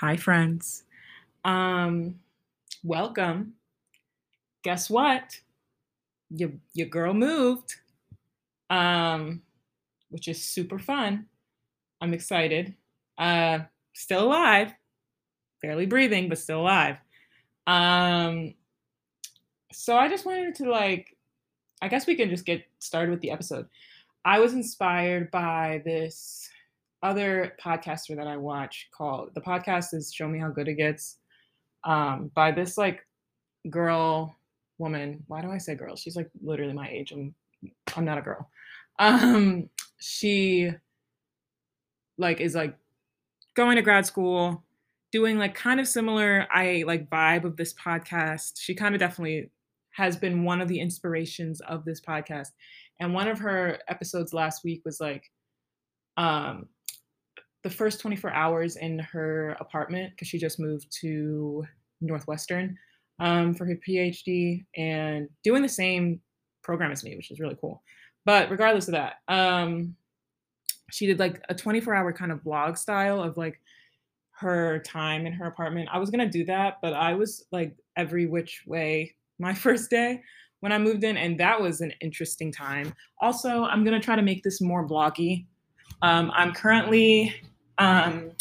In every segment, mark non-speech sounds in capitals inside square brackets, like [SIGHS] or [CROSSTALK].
Hi, friends. Um, welcome. Guess what? Your your girl moved. Um, which is super fun. I'm excited. Uh, still alive, barely breathing, but still alive. Um, so I just wanted to like, I guess we can just get started with the episode. I was inspired by this other podcaster that I watch called the podcast is Show Me How Good It Gets um, by this like girl woman. Why do I say girl? She's like literally my age. I'm I'm not a girl. Um, she like is like going to grad school, doing like kind of similar I like vibe of this podcast. She kind of definitely has been one of the inspirations of this podcast. And one of her episodes last week was like um the first 24 hours in her apartment because she just moved to Northwestern um, for her PhD and doing the same program as me, which is really cool. But regardless of that, um, she did like a 24 hour kind of vlog style of like her time in her apartment. I was gonna do that, but I was like every which way my [LAUGHS] first day when I moved in, and that was an interesting time. Also, I'm gonna try to make this more bloggy. Um, I'm currently um,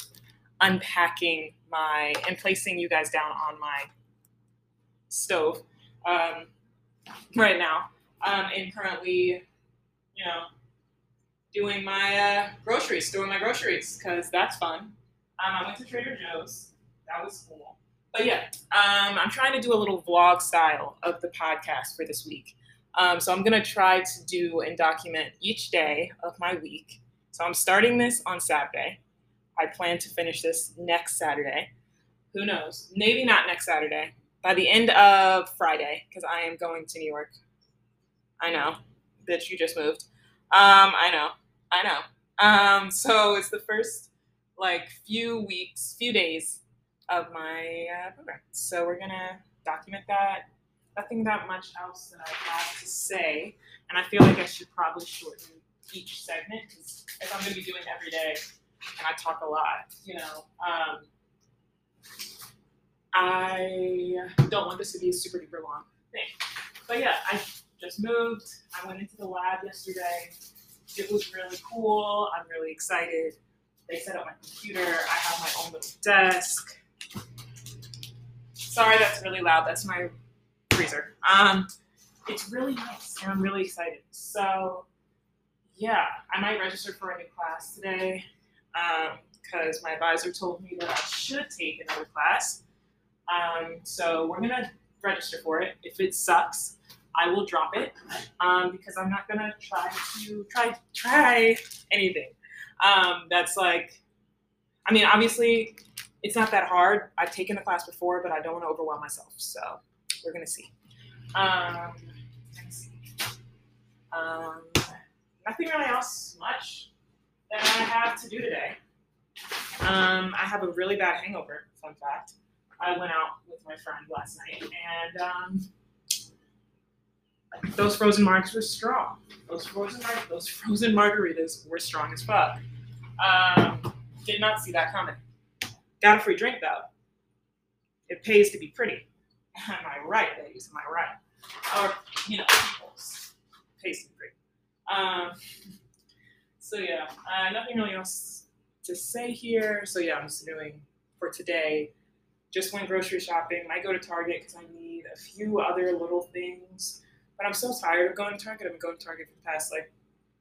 unpacking my and placing you guys down on my stove um, right now. Um, and currently, you know, doing my uh, groceries, doing my groceries because that's fun. Um, I went to Trader Joe's. That was cool. But yeah, um, I'm trying to do a little vlog style of the podcast for this week. Um, so I'm gonna try to do and document each day of my week. So I'm starting this on Saturday. I plan to finish this next Saturday. Who knows? Maybe not next Saturday. By the end of Friday, because I am going to New York. I know. Bitch, you just moved. Um, I know. I know. Um, so it's the first like few weeks, few days of my uh, program. So we're gonna document that. Nothing that much else that I have to say, and I feel like I should probably shorten each segment because if I'm gonna be doing every day, I talk a lot, you know. Um, I don't want this to be a super duper long thing. But yeah, I just moved. I went into the lab yesterday. It was really cool. I'm really excited. They set up my computer. I have my own little desk. Sorry, that's really loud. That's my freezer. Um, it's really nice, and I'm really excited. So, yeah, I might register for a new class today because um, my advisor told me that I should take another class. Um, so we're gonna register for it. If it sucks, I will drop it um, because I'm not gonna try to try try anything. Um, that's like, I mean, obviously, it's not that hard. I've taken the class before, but I don't want to overwhelm myself. So we're gonna see. Um, see. Um, nothing really else much that I have to do today. Um, I have a really bad hangover, fun fact. I went out with my friend last night, and um, those frozen marks were strong. Those frozen mar- those [LAUGHS] frozen margaritas were strong as fuck. Um, did not see that coming. Got a free drink though. It pays to be pretty. [LAUGHS] Am I right, ladies? Am I right? Or you know, pays to be pretty. Um, so yeah, uh, nothing really else to say here. So yeah, I'm just doing for today. Just went grocery shopping. Might go to Target because I need a few other little things. But I'm so tired of going to Target. I've been going to Target for the past like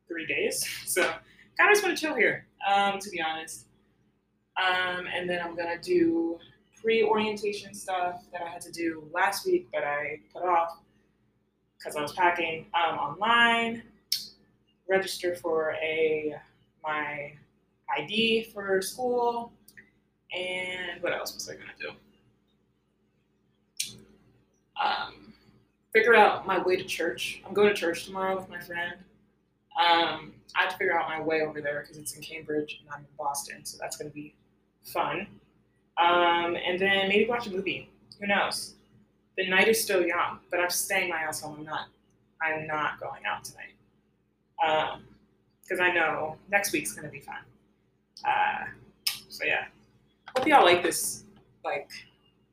three days. [LAUGHS] So kind of just want to chill here, um, to be honest. Um, and then I'm gonna do pre-orientation stuff that I had to do last week, but I put off because I was packing um, online register for a my ID for school, and what else was I gonna do? Um, figure out my way to church. I'm going to church tomorrow with my friend. Um, I have to figure out my way over there because it's in Cambridge and I'm in Boston, so that's gonna be fun. Um, and then maybe watch a movie. Who knows? The night is still young, but I'm staying my ass home. I'm not. I'm not going out tonight because um, I know next week's to be fun. Uh, so yeah, hope y'all like this like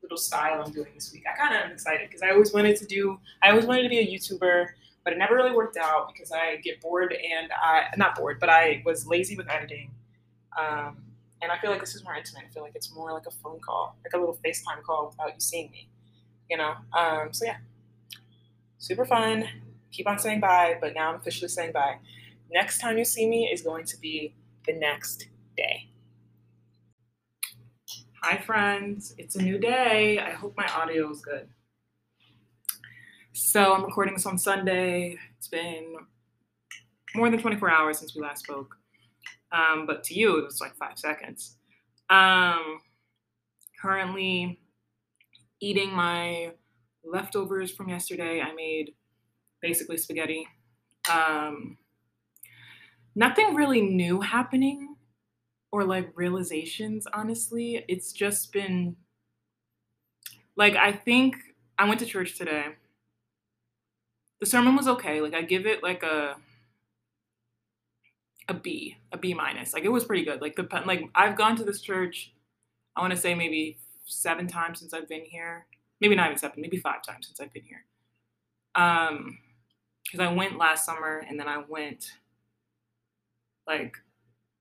little style I'm doing this week. I kind of am excited because I always wanted to do. I always wanted to be a YouTuber, but it never really worked out because I get bored and I not bored, but I was lazy with editing. Um, and I feel like this is more intimate. I feel like it's more like a phone call, like a little FaceTime call without you seeing me. You know. Um, so yeah, super fun. Keep on saying bye, but now I'm officially saying bye. Next time you see me is going to be the next day. Hi, friends. It's a new day. I hope my audio is good. So, I'm recording this on Sunday. It's been more than 24 hours since we last spoke. Um, but to you, it was like five seconds. Um, currently eating my leftovers from yesterday. I made basically spaghetti. Um, nothing really new happening or like realizations, honestly. It's just been like I think I went to church today. The sermon was okay. Like I give it like a a B, a B minus. Like it was pretty good. Like the like I've gone to this church, I want to say maybe seven times since I've been here. Maybe not even seven, maybe five times since I've been here. Um, because I went last summer and then I went like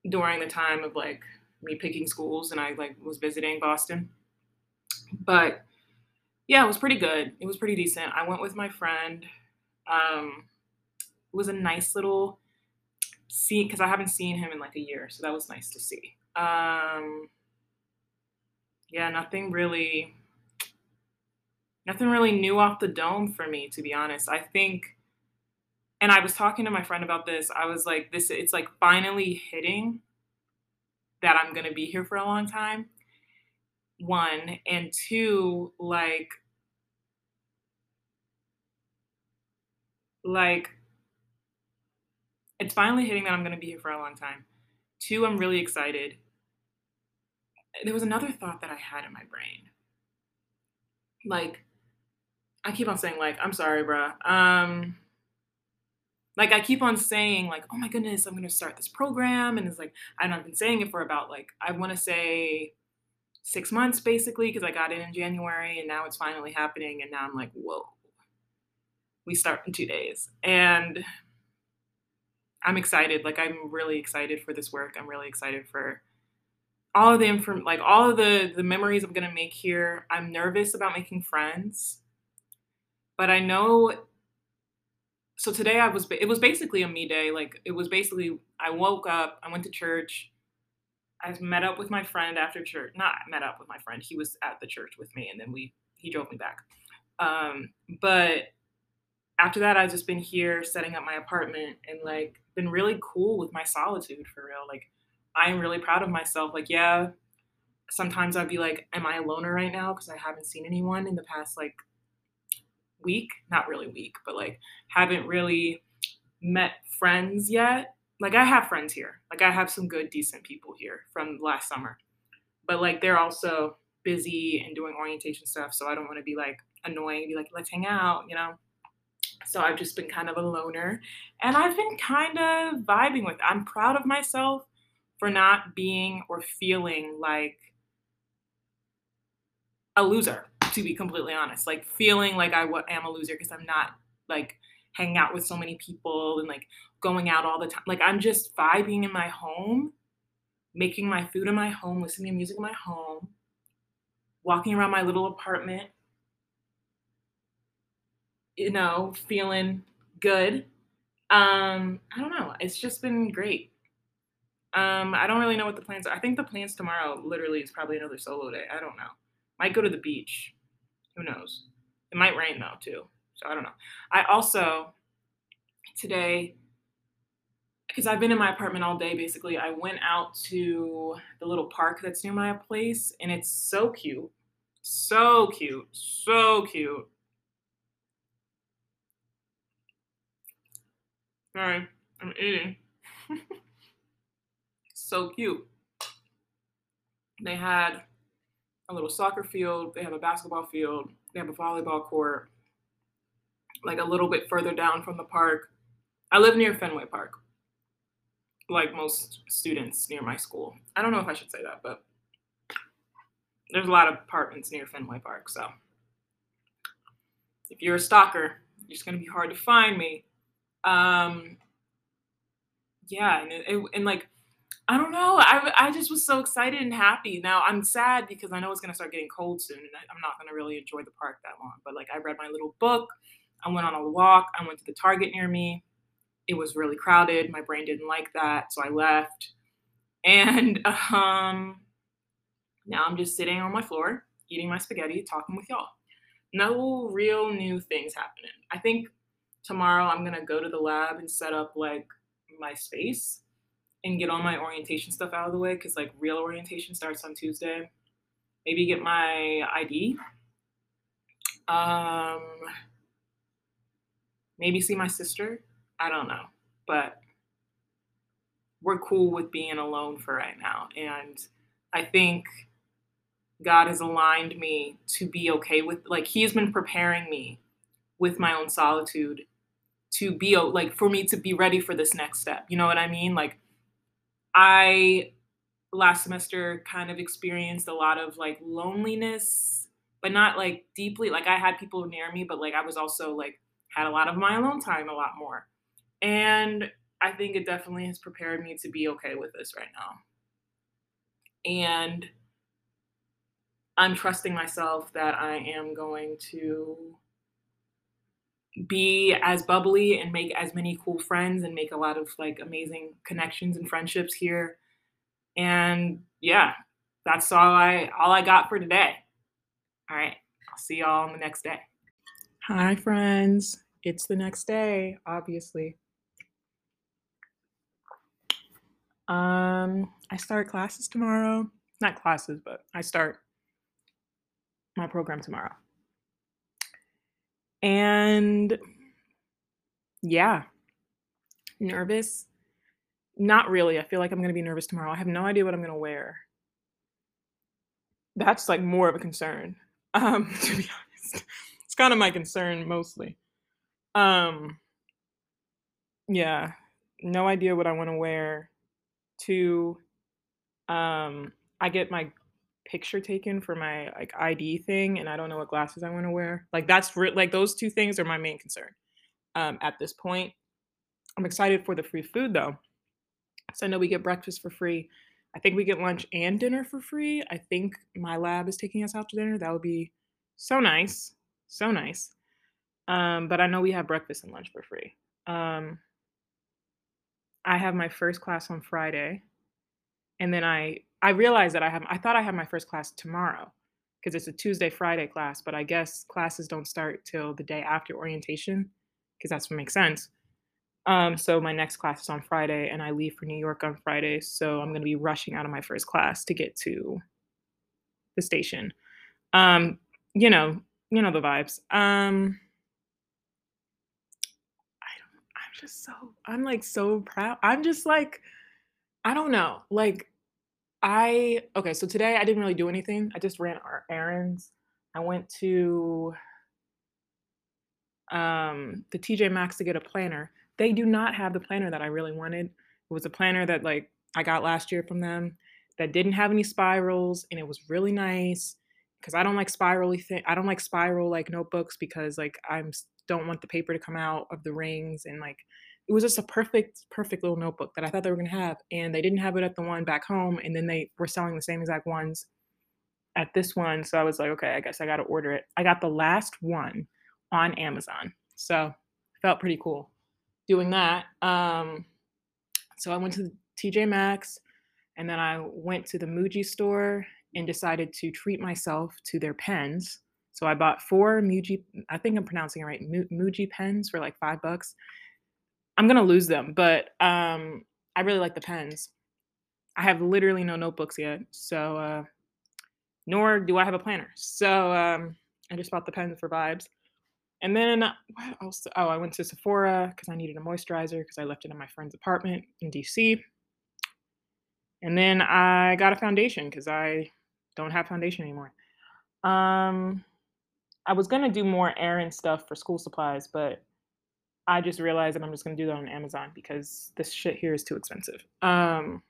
during the time of like me picking schools and I like was visiting Boston. But yeah, it was pretty good. It was pretty decent. I went with my friend. Um, it was a nice little see because I haven't seen him in like a year, so that was nice to see. Um, yeah, nothing really, nothing really new off the dome for me, to be honest. I think and I was talking to my friend about this. I was like, this it's like finally hitting that I'm gonna be here for a long time. One and two, like like it's finally hitting that I'm gonna be here for a long time. Two, I'm really excited. There was another thought that I had in my brain. Like, I keep on saying, like, I'm sorry, bruh. Um, like I keep on saying like, oh my goodness, I'm gonna start this program, and it's like, and I've been saying it for about like I want to say six months basically because I got in in January, and now it's finally happening, and now I'm like, whoa, we start in two days, and I'm excited. Like I'm really excited for this work. I'm really excited for all of the inform like all of the the memories I'm gonna make here. I'm nervous about making friends, but I know so today I was it was basically a me day. Like it was basically I woke up, I went to church, I met up with my friend after church. Not met up with my friend. He was at the church with me, and then we he drove me back. Um, but after that, I've just been here setting up my apartment and like been really cool with my solitude for real. Like I'm really proud of myself. Like yeah, sometimes I'd be like, am I a loner right now because I haven't seen anyone in the past like week, not really week, but like haven't really met friends yet. Like I have friends here. Like I have some good decent people here from last summer. But like they're also busy and doing orientation stuff, so I don't want to be like annoying, be like let's hang out, you know. So I've just been kind of a loner and I've been kind of vibing with it. I'm proud of myself for not being or feeling like a loser to be completely honest. Like feeling like I am a loser because I'm not like hanging out with so many people and like going out all the time. Like I'm just vibing in my home, making my food in my home, listening to music in my home, walking around my little apartment, you know, feeling good. Um, I don't know. It's just been great. Um, I don't really know what the plans are. I think the plans tomorrow literally is probably another solo day. I don't know. Might go to the beach. Who knows? It might rain though too. So I don't know. I also today because I've been in my apartment all day basically, I went out to the little park that's near my place and it's so cute. So cute. So cute. Sorry, I'm eating. [LAUGHS] so cute. They had a little soccer field, they have a basketball field, they have a volleyball court, like a little bit further down from the park. I live near Fenway Park, like most students near my school. I don't know if I should say that, but there's a lot of apartments near Fenway Park, so if you're a stalker, it's gonna be hard to find me. Um, yeah, and, it, and like I don't know. I, I just was so excited and happy. Now I'm sad because I know it's gonna start getting cold soon, and I, I'm not gonna really enjoy the park that long. But like I read my little book, I went on a walk, I went to the Target near me. It was really crowded. My brain didn't like that, so I left. And [LAUGHS] um, now I'm just sitting on my floor, eating my spaghetti, talking with y'all. No real new things happening. I think tomorrow I'm gonna go to the lab and set up like my space and get all my orientation stuff out of the way because like real orientation starts on Tuesday. Maybe get my ID. Um, maybe see my sister. I don't know, but we're cool with being alone for right now, and I think God has aligned me to be okay with like He's been preparing me with my own solitude to be like for me to be ready for this next step. You know what I mean? Like I last semester kind of experienced a lot of like loneliness, but not like deeply. Like I had people near me, but like I was also like had a lot of my alone time a lot more. And I think it definitely has prepared me to be okay with this right now. And I'm trusting myself that I am going to be as bubbly and make as many cool friends and make a lot of like amazing connections and friendships here. And yeah, that's all I all I got for today. All right. I'll see y'all on the next day. Hi friends. It's the next day, obviously. Um I start classes tomorrow. Not classes, but I start my program tomorrow. And yeah, nervous. Not really. I feel like I'm going to be nervous tomorrow. I have no idea what I'm going to wear. That's like more of a concern, [LAUGHS] um, to be honest. It's kind of my concern mostly. Um, yeah, no idea what I want to wear. To, um, I get my picture taken for my like ID thing, and I don't know what glasses I want to wear. Like that's re- like those two things are my main concern um, at this point. I'm excited for the free food though. So I know we get breakfast for free. I think we get lunch and dinner for free. I think my lab is taking us out to dinner. That would be so nice, so nice. Um, but I know we have breakfast and lunch for free. Um, I have my first class on Friday, and then I I realized that I have I thought I had my first class tomorrow because it's a Tuesday Friday class, but I guess classes don't start till the day after orientation because that's what makes sense. Um, so my next class is on Friday, and I leave for New York on Friday. So I'm going to be rushing out of my first class to get to the station. Um, you know, you know the vibes. Um, I don't. I'm just so. I'm like so proud. I'm just like, I don't know. Like I okay, so today I didn't really do anything. I just ran our errands. I went to um the TJ Maxx to get a planner. They do not have the planner that I really wanted. It was a planner that like I got last year from them that didn't have any spirals and it was really nice because I don't like spirally thing. I don't like spiral like notebooks because like I'm don't want the paper to come out of the rings and like it was just a perfect, perfect little notebook that I thought they were gonna have. And they didn't have it at the one back home, and then they were selling the same exact ones at this one. So I was like, okay, I guess I gotta order it. I got the last one on Amazon. So felt pretty cool doing that. Um, so I went to TJ Maxx and then I went to the Muji store and decided to treat myself to their pens. So I bought four Muji, I think I'm pronouncing it right, Muji pens for like five bucks. I'm gonna lose them, but um, I really like the pens. I have literally no notebooks yet, so uh, nor do I have a planner. So um, I just bought the pens for vibes. And then what else? Oh, I went to Sephora because I needed a moisturizer because I left it in my friend's apartment in DC. And then I got a foundation because I don't have foundation anymore. Um, I was gonna do more errand stuff for school supplies, but I just realized that I'm just gonna do that on Amazon because this shit here is too expensive. Um,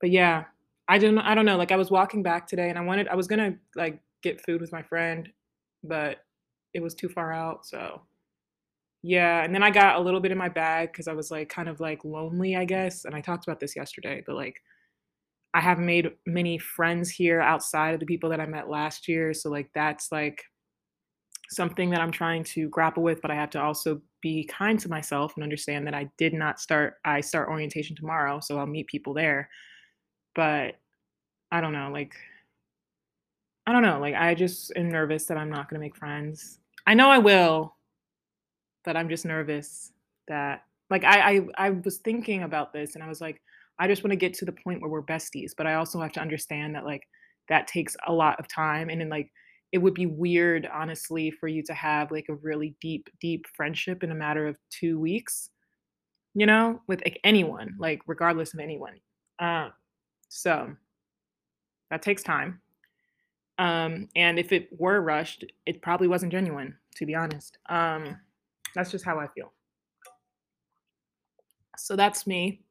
but yeah, I don't I don't know. Like I was walking back today and I wanted I was gonna like get food with my friend, but it was too far out. So yeah, and then I got a little bit in my bag because I was like kind of like lonely, I guess. And I talked about this yesterday, but like I haven't made many friends here outside of the people that I met last year. So like that's like something that I'm trying to grapple with, but I have to also be kind to myself and understand that I did not start I start orientation tomorrow, so I'll meet people there. But I don't know, like I don't know, like I just am nervous that I'm not going to make friends. I know I will, but I'm just nervous that like I I I was thinking about this and I was like I just want to get to the point where we're besties, but I also have to understand that like that takes a lot of time and then like it would be weird honestly for you to have like a really deep deep friendship in a matter of 2 weeks you know with like anyone like regardless of anyone uh, so that takes time um and if it were rushed it probably wasn't genuine to be honest um that's just how i feel. So that's me.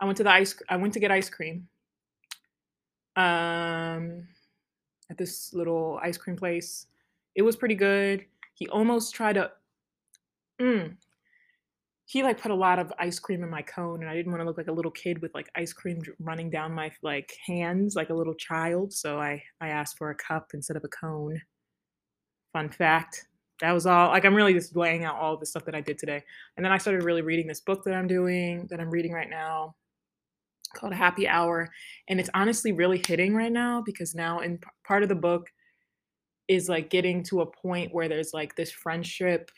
I went to the ice i went to get ice cream um at this little ice cream place. It was pretty good. He almost tried to mm, he like put a lot of ice cream in my cone and I didn't want to look like a little kid with like ice cream running down my like hands like a little child, so I I asked for a cup instead of a cone. Fun fact. That was all. Like I'm really just laying out all the stuff that I did today. And then I started really reading this book that I'm doing, that I'm reading right now called a Happy Hour. And it's honestly really hitting right now because now in p- part of the book is like getting to a point where there's like this friendship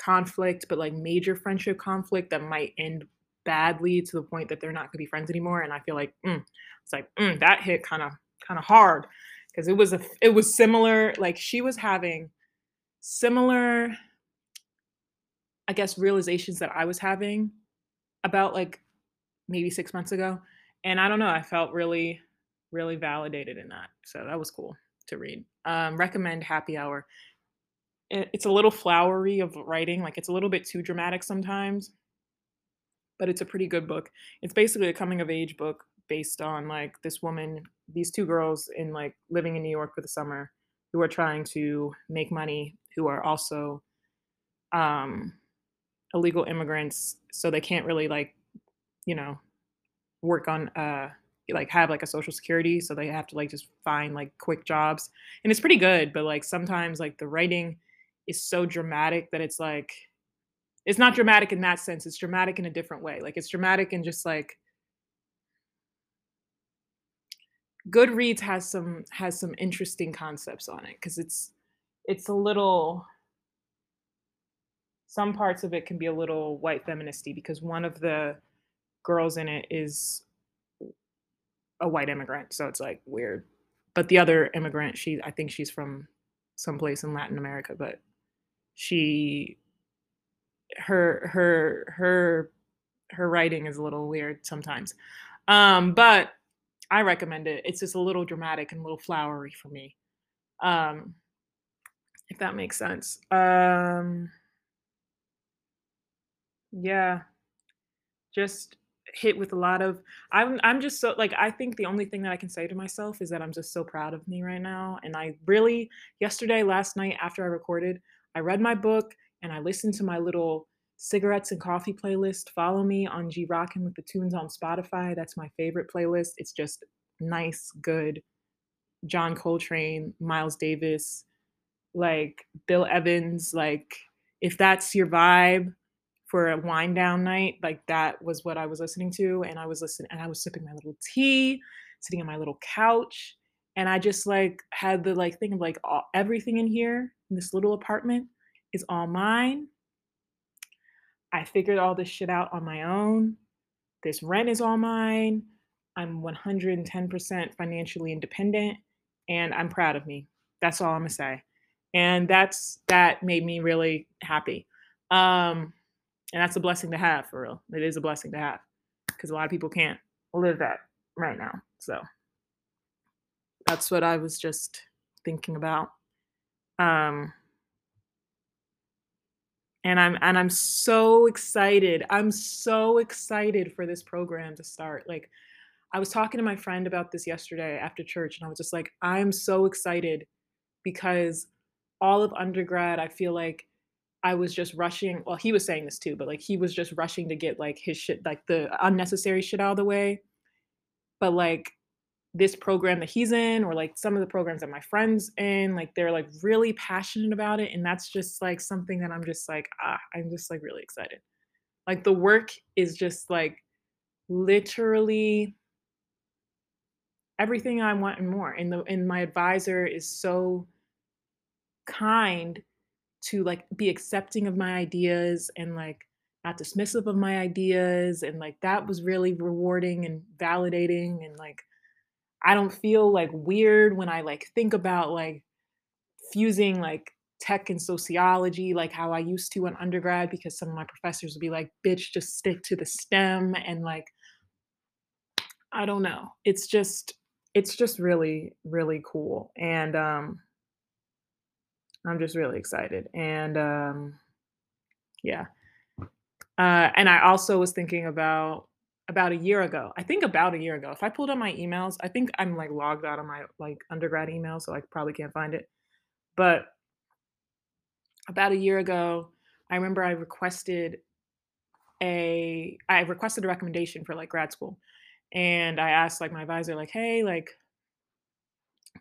conflict, but like major friendship conflict that might end badly to the point that they're not going to be friends anymore. And I feel like mm, it's like mm, that hit kind of kind of hard because it was a it was similar. Like she was having similar, I guess, realizations that I was having about like maybe six months ago and I don't know, I felt really, really validated in that. So that was cool to read. Um, recommend Happy Hour. it's a little flowery of writing, like it's a little bit too dramatic sometimes, but it's a pretty good book. It's basically a coming of age book based on like this woman, these two girls in like living in New York for the summer who are trying to make money, who are also um, illegal immigrants, so they can't really like, you know, work on uh like have like a social security so they have to like just find like quick jobs and it's pretty good but like sometimes like the writing is so dramatic that it's like it's not dramatic in that sense it's dramatic in a different way like it's dramatic and just like goodreads has some has some interesting concepts on it because it's it's a little some parts of it can be a little white feministy because one of the girls in it is a white immigrant, so it's like weird. But the other immigrant, she I think she's from someplace in Latin America, but she her her her her writing is a little weird sometimes. Um, but I recommend it. It's just a little dramatic and a little flowery for me. Um, if that makes sense. Um, yeah. Just hit with a lot of I'm I'm just so like I think the only thing that I can say to myself is that I'm just so proud of me right now and I really yesterday last night after I recorded I read my book and I listened to my little cigarettes and coffee playlist follow me on G Rockin' with the tunes on Spotify that's my favorite playlist it's just nice good John Coltrane Miles Davis like Bill Evans like if that's your vibe for a wind down night, like that was what I was listening to. And I was listening and I was sipping my little tea, sitting on my little couch. And I just like had the like thing of like all, everything in here in this little apartment is all mine. I figured all this shit out on my own. This rent is all mine. I'm 110% financially independent and I'm proud of me. That's all I'm gonna say. And that's that made me really happy. Um, and that's a blessing to have for real. It is a blessing to have because a lot of people can't live that right now. So that's what I was just thinking about. Um, and I'm and I'm so excited. I'm so excited for this program to start. Like I was talking to my friend about this yesterday after church, and I was just like, I'm so excited because all of undergrad, I feel like I was just rushing. Well, he was saying this too, but like he was just rushing to get like his shit, like the unnecessary shit out of the way. But like this program that he's in, or like some of the programs that my friends in, like they're like really passionate about it. And that's just like something that I'm just like, ah, I'm just like really excited. Like the work is just like literally everything I want and more. And the and my advisor is so kind to like be accepting of my ideas and like not dismissive of my ideas and like that was really rewarding and validating and like I don't feel like weird when I like think about like fusing like tech and sociology like how I used to in undergrad because some of my professors would be like bitch just stick to the STEM and like I don't know. It's just it's just really really cool and um I'm just really excited and um yeah. Uh and I also was thinking about about a year ago. I think about a year ago. If I pulled up my emails, I think I'm like logged out of my like undergrad email so I probably can't find it. But about a year ago, I remember I requested a I requested a recommendation for like grad school and I asked like my advisor, like, hey, like,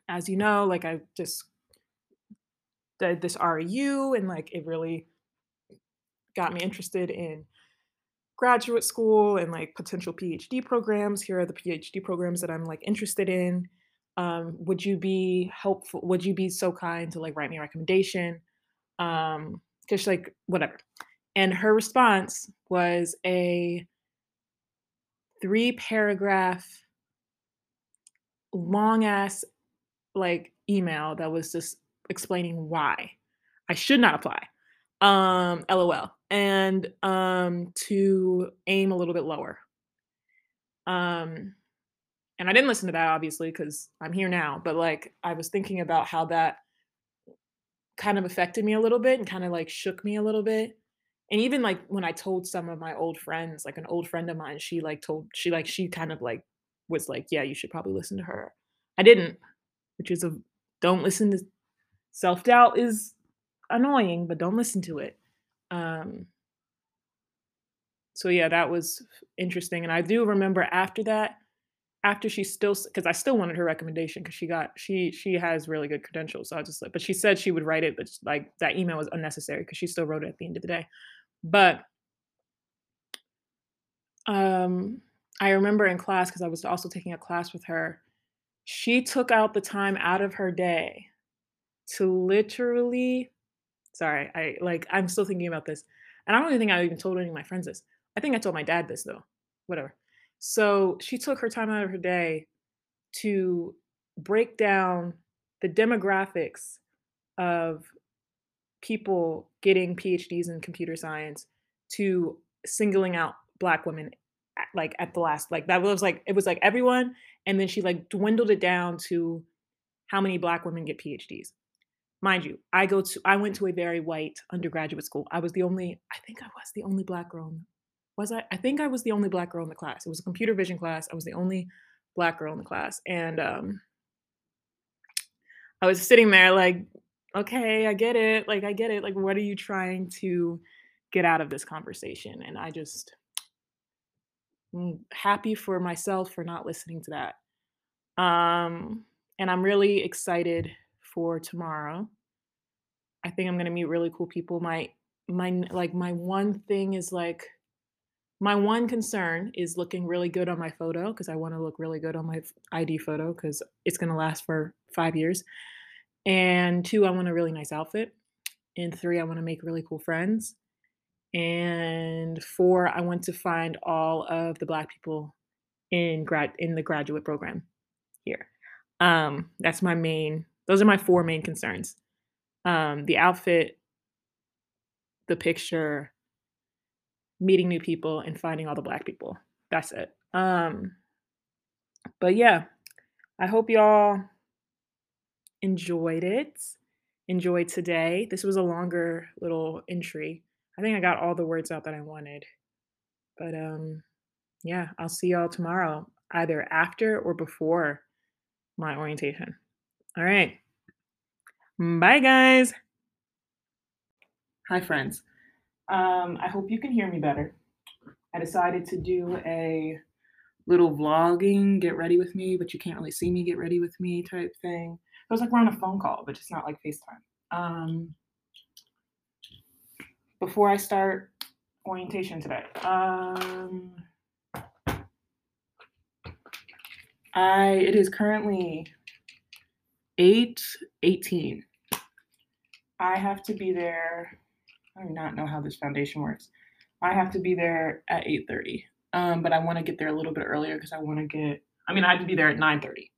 as you know, like I just did this REU and like it really got me interested in graduate school and like potential PhD programs. Here are the PhD programs that I'm like interested in. Um, would you be helpful? Would you be so kind to like write me a recommendation? Um, because like whatever. And her response was a three paragraph long ass like email that was just explaining why I should not apply. Um, LOL. And um to aim a little bit lower. Um and I didn't listen to that obviously because I'm here now, but like I was thinking about how that kind of affected me a little bit and kind of like shook me a little bit and even like when i told some of my old friends like an old friend of mine she like told she like she kind of like was like yeah you should probably listen to her i didn't which is a don't listen to self-doubt is annoying but don't listen to it. Um so yeah that was interesting and i do remember after that after she still because i still wanted her recommendation because she got she she has really good credentials so i just like but she said she would write it but like that email was unnecessary because she still wrote it at the end of the day. But um, I remember in class, because I was also taking a class with her, she took out the time out of her day to literally, sorry, I like, I'm still thinking about this. And I don't even think I even told any of my friends this. I think I told my dad this though, whatever. So she took her time out of her day to break down the demographics of people getting PhDs in computer science to singling out black women at, like at the last like that was like it was like everyone and then she like dwindled it down to how many black women get PhDs. Mind you, I go to I went to a very white undergraduate school. I was the only I think I was the only black girl. in, Was I? I think I was the only black girl in the class. It was a computer vision class. I was the only black girl in the class and um I was sitting there like okay, I get it. Like, I get it. Like, what are you trying to get out of this conversation? And I just, I'm happy for myself for not listening to that. Um, and I'm really excited for tomorrow. I think I'm gonna meet really cool people. My my like my one thing is like my one concern is looking really good on my photo because I want to look really good on my ID photo because it's gonna last for five years. And two, I want a really nice outfit. And three, I want to make really cool friends. And four, I want to find all of the black people in grad in the graduate program here. Um, that's my main, those are my four main concerns. Um, the outfit, the picture, meeting new people, and finding all the black people. That's it. Um, but yeah, I hope y'all enjoyed it. Enjoyed today. This was a longer little entry. I think I got all the words out that I wanted. But um yeah, I'll see y'all tomorrow. either after or before my orientation. All right. Bye, guys. Hi, friends. Um, I hope you can hear me better. I decided to do a little vlogging, get ready with me, but you can't really see me get ready with me type thing. It was like we're on a phone call, but just not like FaceTime. Um, before I start orientation today, um, I it is currently 8 18. I have to be there. I do not know how this foundation works. I have to be there at 8:30. Um, but I want to get there a little bit earlier because I want to get I mean I have to be there at 9:30.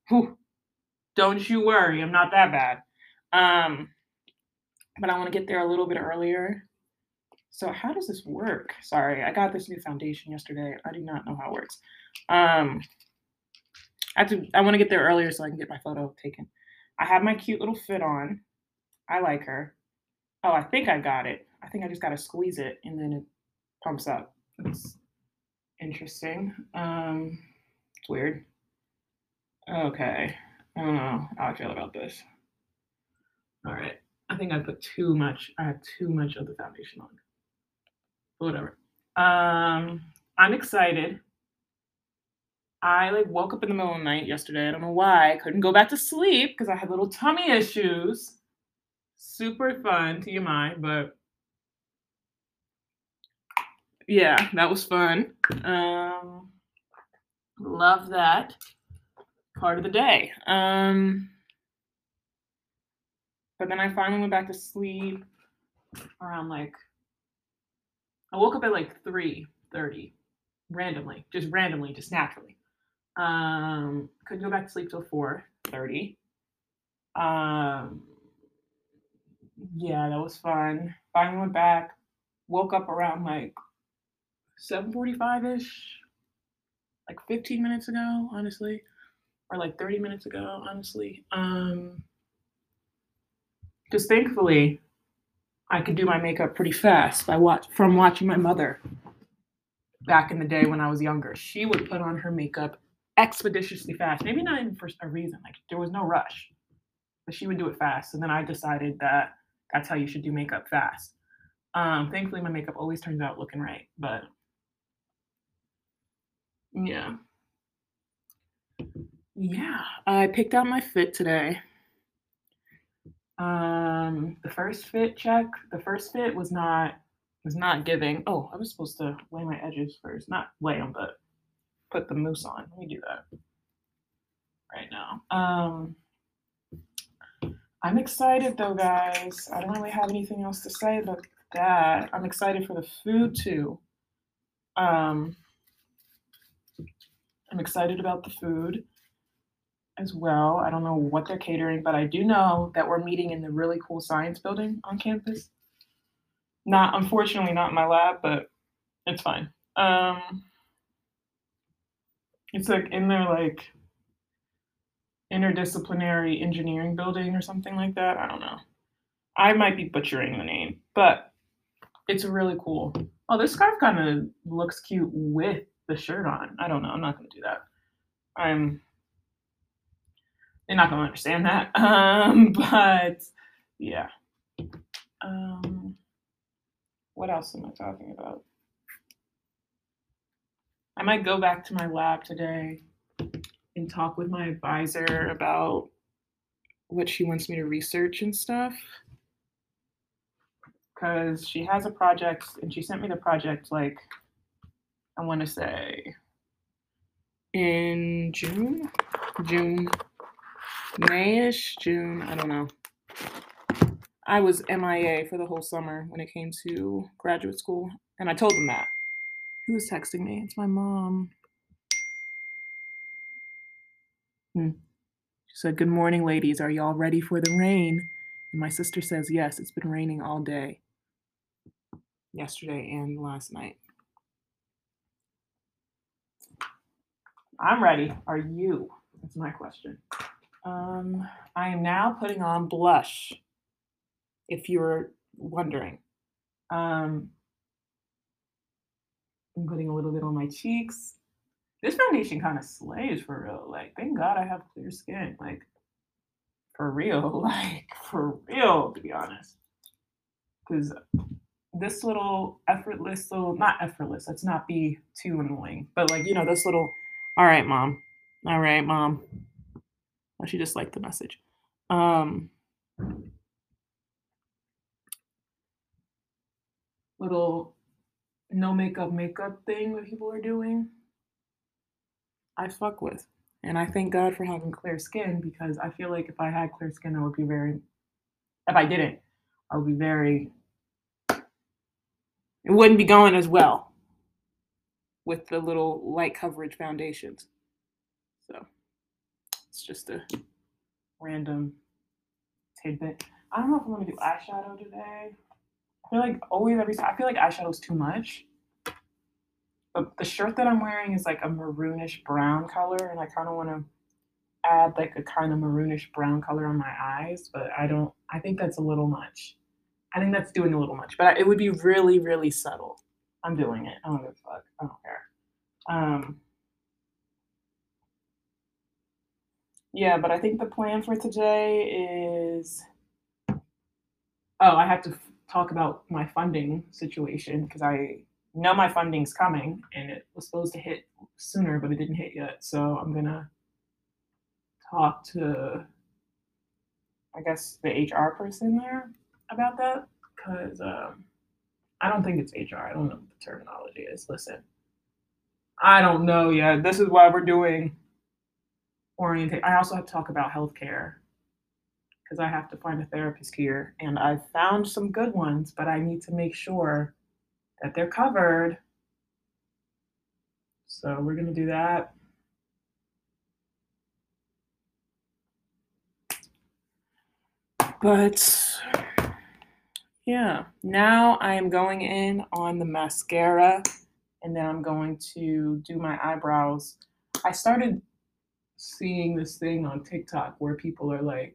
Don't you worry, I'm not that bad. Um, but I want to get there a little bit earlier. So how does this work? Sorry, I got this new foundation yesterday. I do not know how it works. Um, I have to I want to get there earlier so I can get my photo taken. I have my cute little fit on. I like her. Oh, I think I got it. I think I just got to squeeze it and then it pumps up. It's interesting. Um, it's weird. Okay. I don't know how I feel about this. All right. I think I put too much. I have too much of the foundation on. whatever. Um, I'm excited. I like woke up in the middle of the night yesterday. I don't know why. I couldn't go back to sleep because I had little tummy issues. Super fun, TMI, but yeah, that was fun. Um, love that part of the day. Um, but then I finally went back to sleep around like I woke up at like 3:30 randomly, just randomly, just naturally. Um, couldn't go back to sleep till 4:30. Um, yeah, that was fun. Finally went back. Woke up around like 7:45 ish, like 15 minutes ago, honestly, or like 30 minutes ago, honestly. Um, because thankfully, I could do my makeup pretty fast by watch from watching my mother back in the day when I was younger. She would put on her makeup expeditiously fast. Maybe not even for a reason. Like there was no rush, but she would do it fast. And then I decided that that's how you should do makeup fast. Um, thankfully, my makeup always turns out looking right. But yeah, yeah, I picked out my fit today. Um, the first fit check, the first fit was not was not giving. Oh, I was supposed to lay my edges first, not lay them, but put the mousse on. Let me do that right now. Um, I'm excited though, guys. I don't really have anything else to say about that. I'm excited for the food too. Um, I'm excited about the food as well. I don't know what they're catering, but I do know that we're meeting in the really cool science building on campus. Not, unfortunately, not my lab, but it's fine. Um, it's like in their like interdisciplinary engineering building or something like that. I don't know. I might be butchering the name, but it's really cool. Oh, this scarf kind of looks cute with the shirt on. I don't know. I'm not going to do that. I'm. They're not going to understand that. [LAUGHS] Um, but yeah. Um, what else am I talking about? I might go back to my lab today and talk with my advisor about what she wants me to research and stuff. Because she has a project and she sent me the project like, I want to say in June, June, Mayish, June, I don't know. I was MIA for the whole summer when it came to graduate school, and I told them that. Who is texting me? It's my mom. Hmm. She said, Good morning, ladies. Are y'all ready for the rain? And my sister says, Yes, it's been raining all day. Yesterday and last night. I'm ready. Are you? That's my question. Um, I am now putting on blush, if you're wondering. Um, I'm putting a little bit on my cheeks. This foundation kind of slays for real. Like, thank God I have clear skin. Like, for real. [LAUGHS] Like, for real, to be honest. Because this little effortless little, not effortless, let's not be too annoying, but like, you know, this little, all right, mom. All right, mom. Oh, she just liked the message. Um, little no makeup makeup thing that people are doing. I fuck with. And I thank God for having clear skin because I feel like if I had clear skin, I would be very, if I didn't, I would be very, it wouldn't be going as well with the little light coverage foundations. So it's just a random tidbit. I don't know if I'm gonna do eyeshadow today. I feel like always every time I feel like eyeshadow's too much. But the shirt that I'm wearing is like a maroonish brown color, and I kind of want to add like a kind of maroonish brown color on my eyes, but I don't. I think that's a little much. I think that's doing a little much, but it would be really, really subtle. I'm doing it. I don't give a fuck. I don't care. Um, yeah, but I think the plan for today is. Oh, I have to f- talk about my funding situation because I know my funding's coming and it was supposed to hit sooner, but it didn't hit yet. So I'm gonna talk to, I guess, the HR person there about that because um, I don't think it's HR. I don't know what the terminology is. Listen, I don't know yet. This is why we're doing orientation. I also have to talk about healthcare because I have to find a therapist here, and I've found some good ones, but I need to make sure that they're covered. So we're going to do that. But yeah, now I am going in on the mascara and then I'm going to do my eyebrows. I started seeing this thing on TikTok where people are like,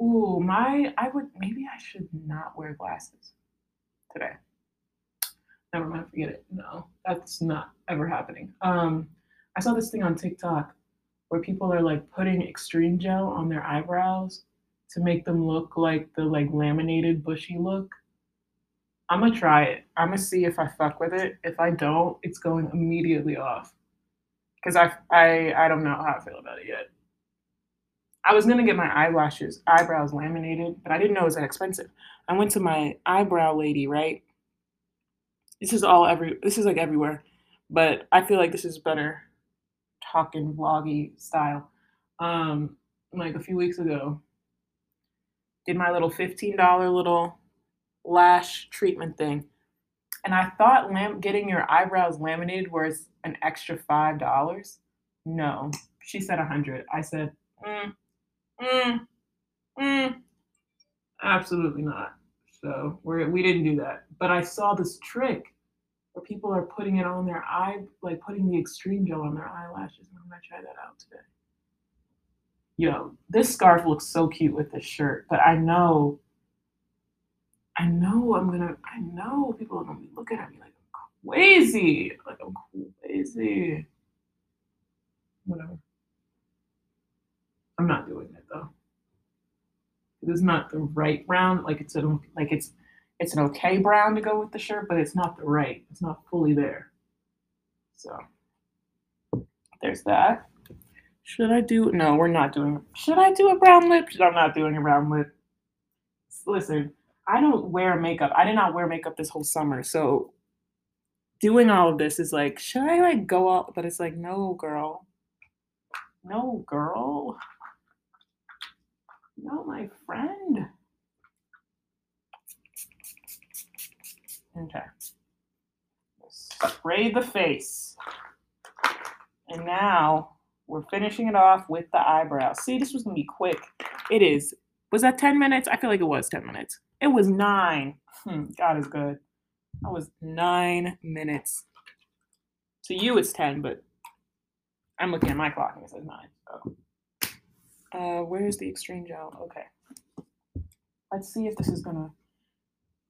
Ooh, my, I would, maybe I should not wear glasses today. Never mind, forget it. No, that's not ever happening. Um, I saw this thing on TikTok where people are like putting extreme gel on their eyebrows to make them look like the like laminated bushy look. I'm gonna try it. I'm gonna see if I fuck with it. If I don't, it's going immediately off. Cause I I I don't know how I feel about it yet. I was gonna get my eyelashes, eyebrows laminated, but I didn't know it was that expensive. I went to my eyebrow lady, right? This is all every this is like everywhere, but I feel like this is better talking vloggy style. Um, like a few weeks ago, did my little $15 little lash treatment thing. And I thought lam- getting your eyebrows laminated was an extra $5. No, she said 100. I said, mm, mm, mm, absolutely not. So we're, we didn't do that. But I saw this trick where people are putting it on their eye, like putting the extreme gel on their eyelashes. And I'm gonna try that out today. Yo, this scarf looks so cute with this shirt, but I know, I know I'm gonna, I know people are gonna be looking at me like I'm crazy, like I'm crazy. Whatever. I'm not doing. It is not the right brown. Like it's a like it's it's an okay brown to go with the shirt, but it's not the right. It's not fully there. So there's that. Should I do? No, we're not doing. Should I do a brown lip? I'm not doing a brown lip. Listen, I don't wear makeup. I did not wear makeup this whole summer, so doing all of this is like, should I like go out? But it's like, no, girl. No, girl. No, my friend. Okay. Spray the face. And now we're finishing it off with the eyebrows. See, this was gonna be quick. It is. Was that 10 minutes? I feel like it was 10 minutes. It was nine. Hmm, God is good. That was nine minutes. To you, it's 10, but I'm looking at my clock and it says nine. So. Uh, where's the extreme gel? Okay. Let's see if this is gonna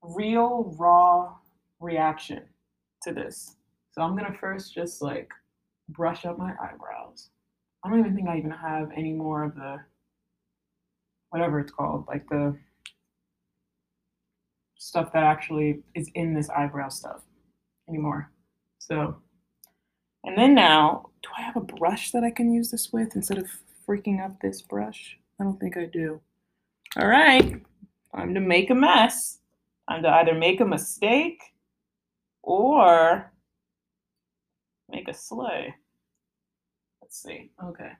real raw reaction to this. So I'm gonna first just like brush up my eyebrows. I don't even think I even have any more of the whatever it's called, like the stuff that actually is in this eyebrow stuff anymore. So, and then now, do I have a brush that I can use this with instead of freaking up this brush? I don't think I do. All right, time to make a mess. Time to either make a mistake or make a slay. Let's see. Okay.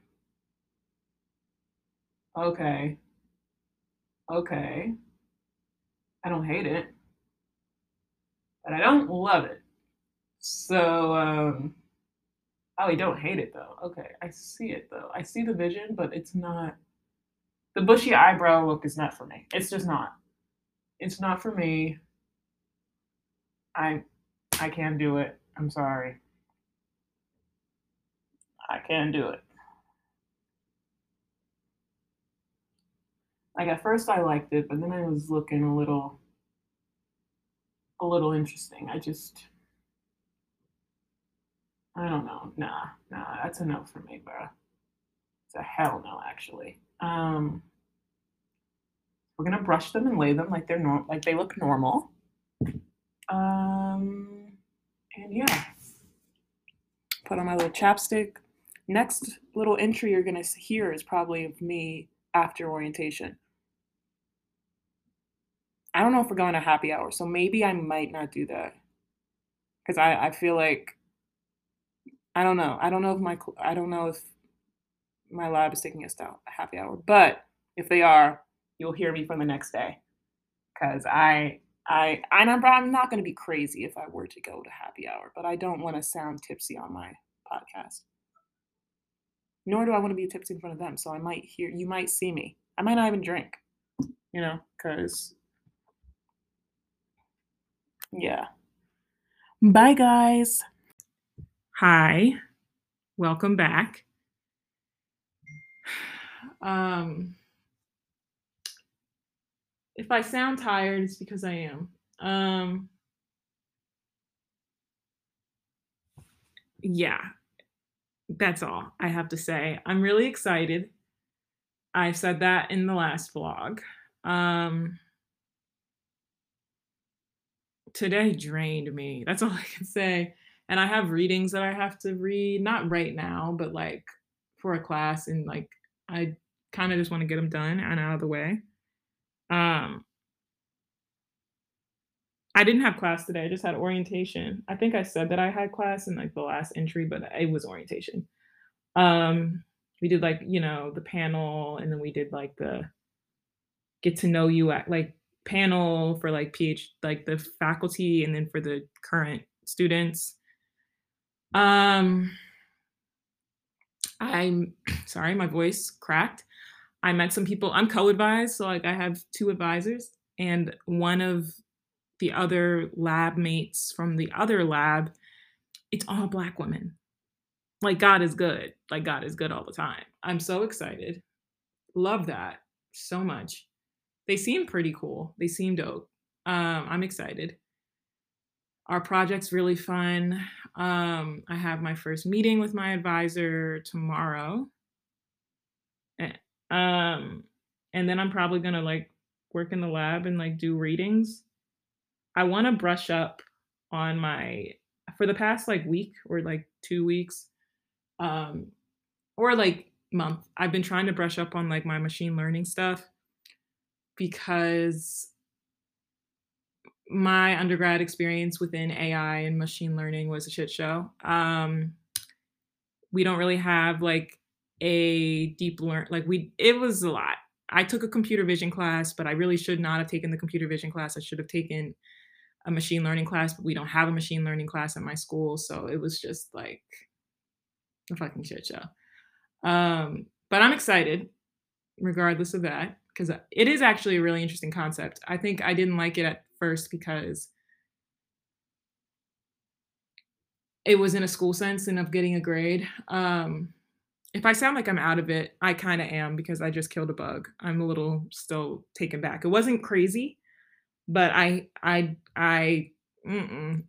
Okay. Okay. I don't hate it, but I don't love it. So, um, oh, you don't hate it though. Okay, I see it though. I see the vision, but it's not. The bushy eyebrow look is not for me. It's just not. It's not for me. I, I can't do it. I'm sorry. I can't do it. Like at first I liked it, but then I was looking a little a little interesting. I just I don't know. Nah, nah, that's a no for me, bro. It's a hell no, actually. Um we're gonna brush them and lay them like they're normal like they look normal. Um and yeah. Put on my little chapstick. Next little entry you're gonna hear is probably of me after orientation. I don't know if we're going to happy hour, so maybe I might not do that. Because I, I feel like I don't know. I don't know if my I don't know if my lab is taking us to a happy hour, but if they are, you'll hear me from the next day. Because I I I'm, not I'm not going to be crazy if I were to go to happy hour, but I don't want to sound tipsy on my podcast. Nor do I want to be tipsy in front of them. So I might hear you might see me. I might not even drink. You know, because yeah. Bye, guys. Hi. Welcome back. Um, if I sound tired, it's because I am. Um, yeah, that's all I have to say. I'm really excited. I said that in the last vlog. Um, today drained me. That's [LAUGHS] all I can say. And I have readings that I have to read, not right now, but like for a class and like I kind of just want to get them done and out of the way. Um I didn't have class today. I just had orientation. I think I said that I had class in like the last entry, but it was orientation. Um we did like, you know, the panel and then we did like the get to know you at like panel for like PH, like the faculty, and then for the current students. Um, I'm [CLEARS THROAT] sorry, my voice cracked. I met some people. I'm co-advised, so like I have two advisors, and one of the other lab mates from the other lab, it's all black women. Like God is good. Like God is good all the time. I'm so excited. Love that so much they seem pretty cool. They seem dope. Um, I'm excited. Our project's really fun. Um, I have my first meeting with my advisor tomorrow. Um, and then I'm probably gonna like work in the lab and like do readings. I want to brush up on my for the past like week or like two weeks, um, or like month. I've been trying to brush up on like my machine learning stuff because my undergrad experience within AI and machine learning was a shit show. Um, we don't really have like a deep learn like we it was a lot. I took a computer vision class, but I really should not have taken the computer vision class. I should have taken a machine learning class, but we don't have a machine learning class at my school, so it was just like a fucking shit show. Um, but I'm excited regardless of that because it is actually a really interesting concept. I think I didn't like it at first because it was in a school sense and of getting a grade. Um, if I sound like I'm out of it, I kind of am because I just killed a bug. I'm a little still taken back. It wasn't crazy, but I I I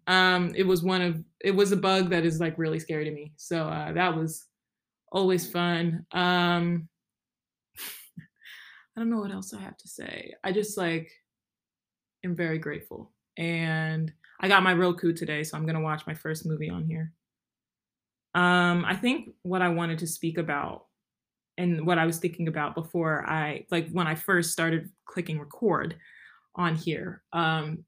um it was one of it was a bug that is like really scary to me so uh that was always fun um [LAUGHS] i don't know what else i have to say i just like am very grateful and i got my roku today so i'm gonna watch my first movie on here um i think what i wanted to speak about and what i was thinking about before i like when i first started clicking record on here um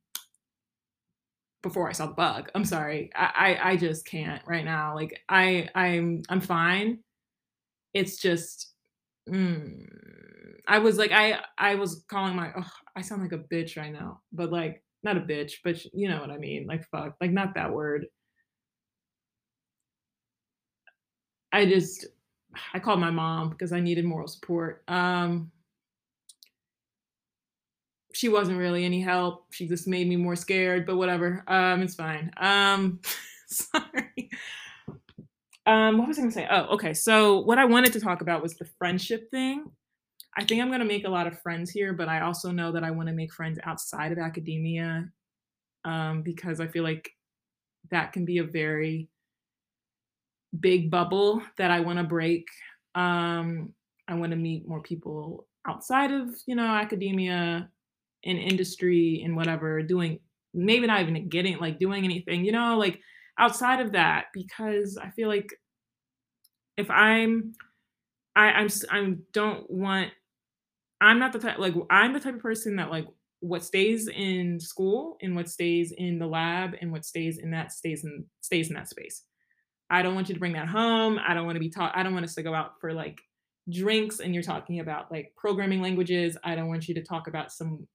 before I saw the bug. I'm sorry. I, I, I just can't right now. Like I I'm I'm fine. It's just mm, I was like I I was calling my oh, I sound like a bitch right now. But like not a bitch, but you know what I mean. Like fuck. Like not that word. I just I called my mom because I needed moral support. Um she wasn't really any help. She just made me more scared, but whatever. Um, it's fine. Um, [LAUGHS] sorry. Um, what was I gonna say? Oh, okay. So what I wanted to talk about was the friendship thing. I think I'm gonna make a lot of friends here, but I also know that I want to make friends outside of academia um, because I feel like that can be a very big bubble that I want to break. Um, I want to meet more people outside of you know academia in industry and whatever doing maybe not even getting like doing anything you know like outside of that because i feel like if i'm i i'm i don't want i'm not the type like i'm the type of person that like what stays in school and what stays in the lab and what stays in that stays in stays in that space. I don't want you to bring that home. I don't want to be taught i don't want us to go out for like drinks and you're talking about like programming languages. I don't want you to talk about some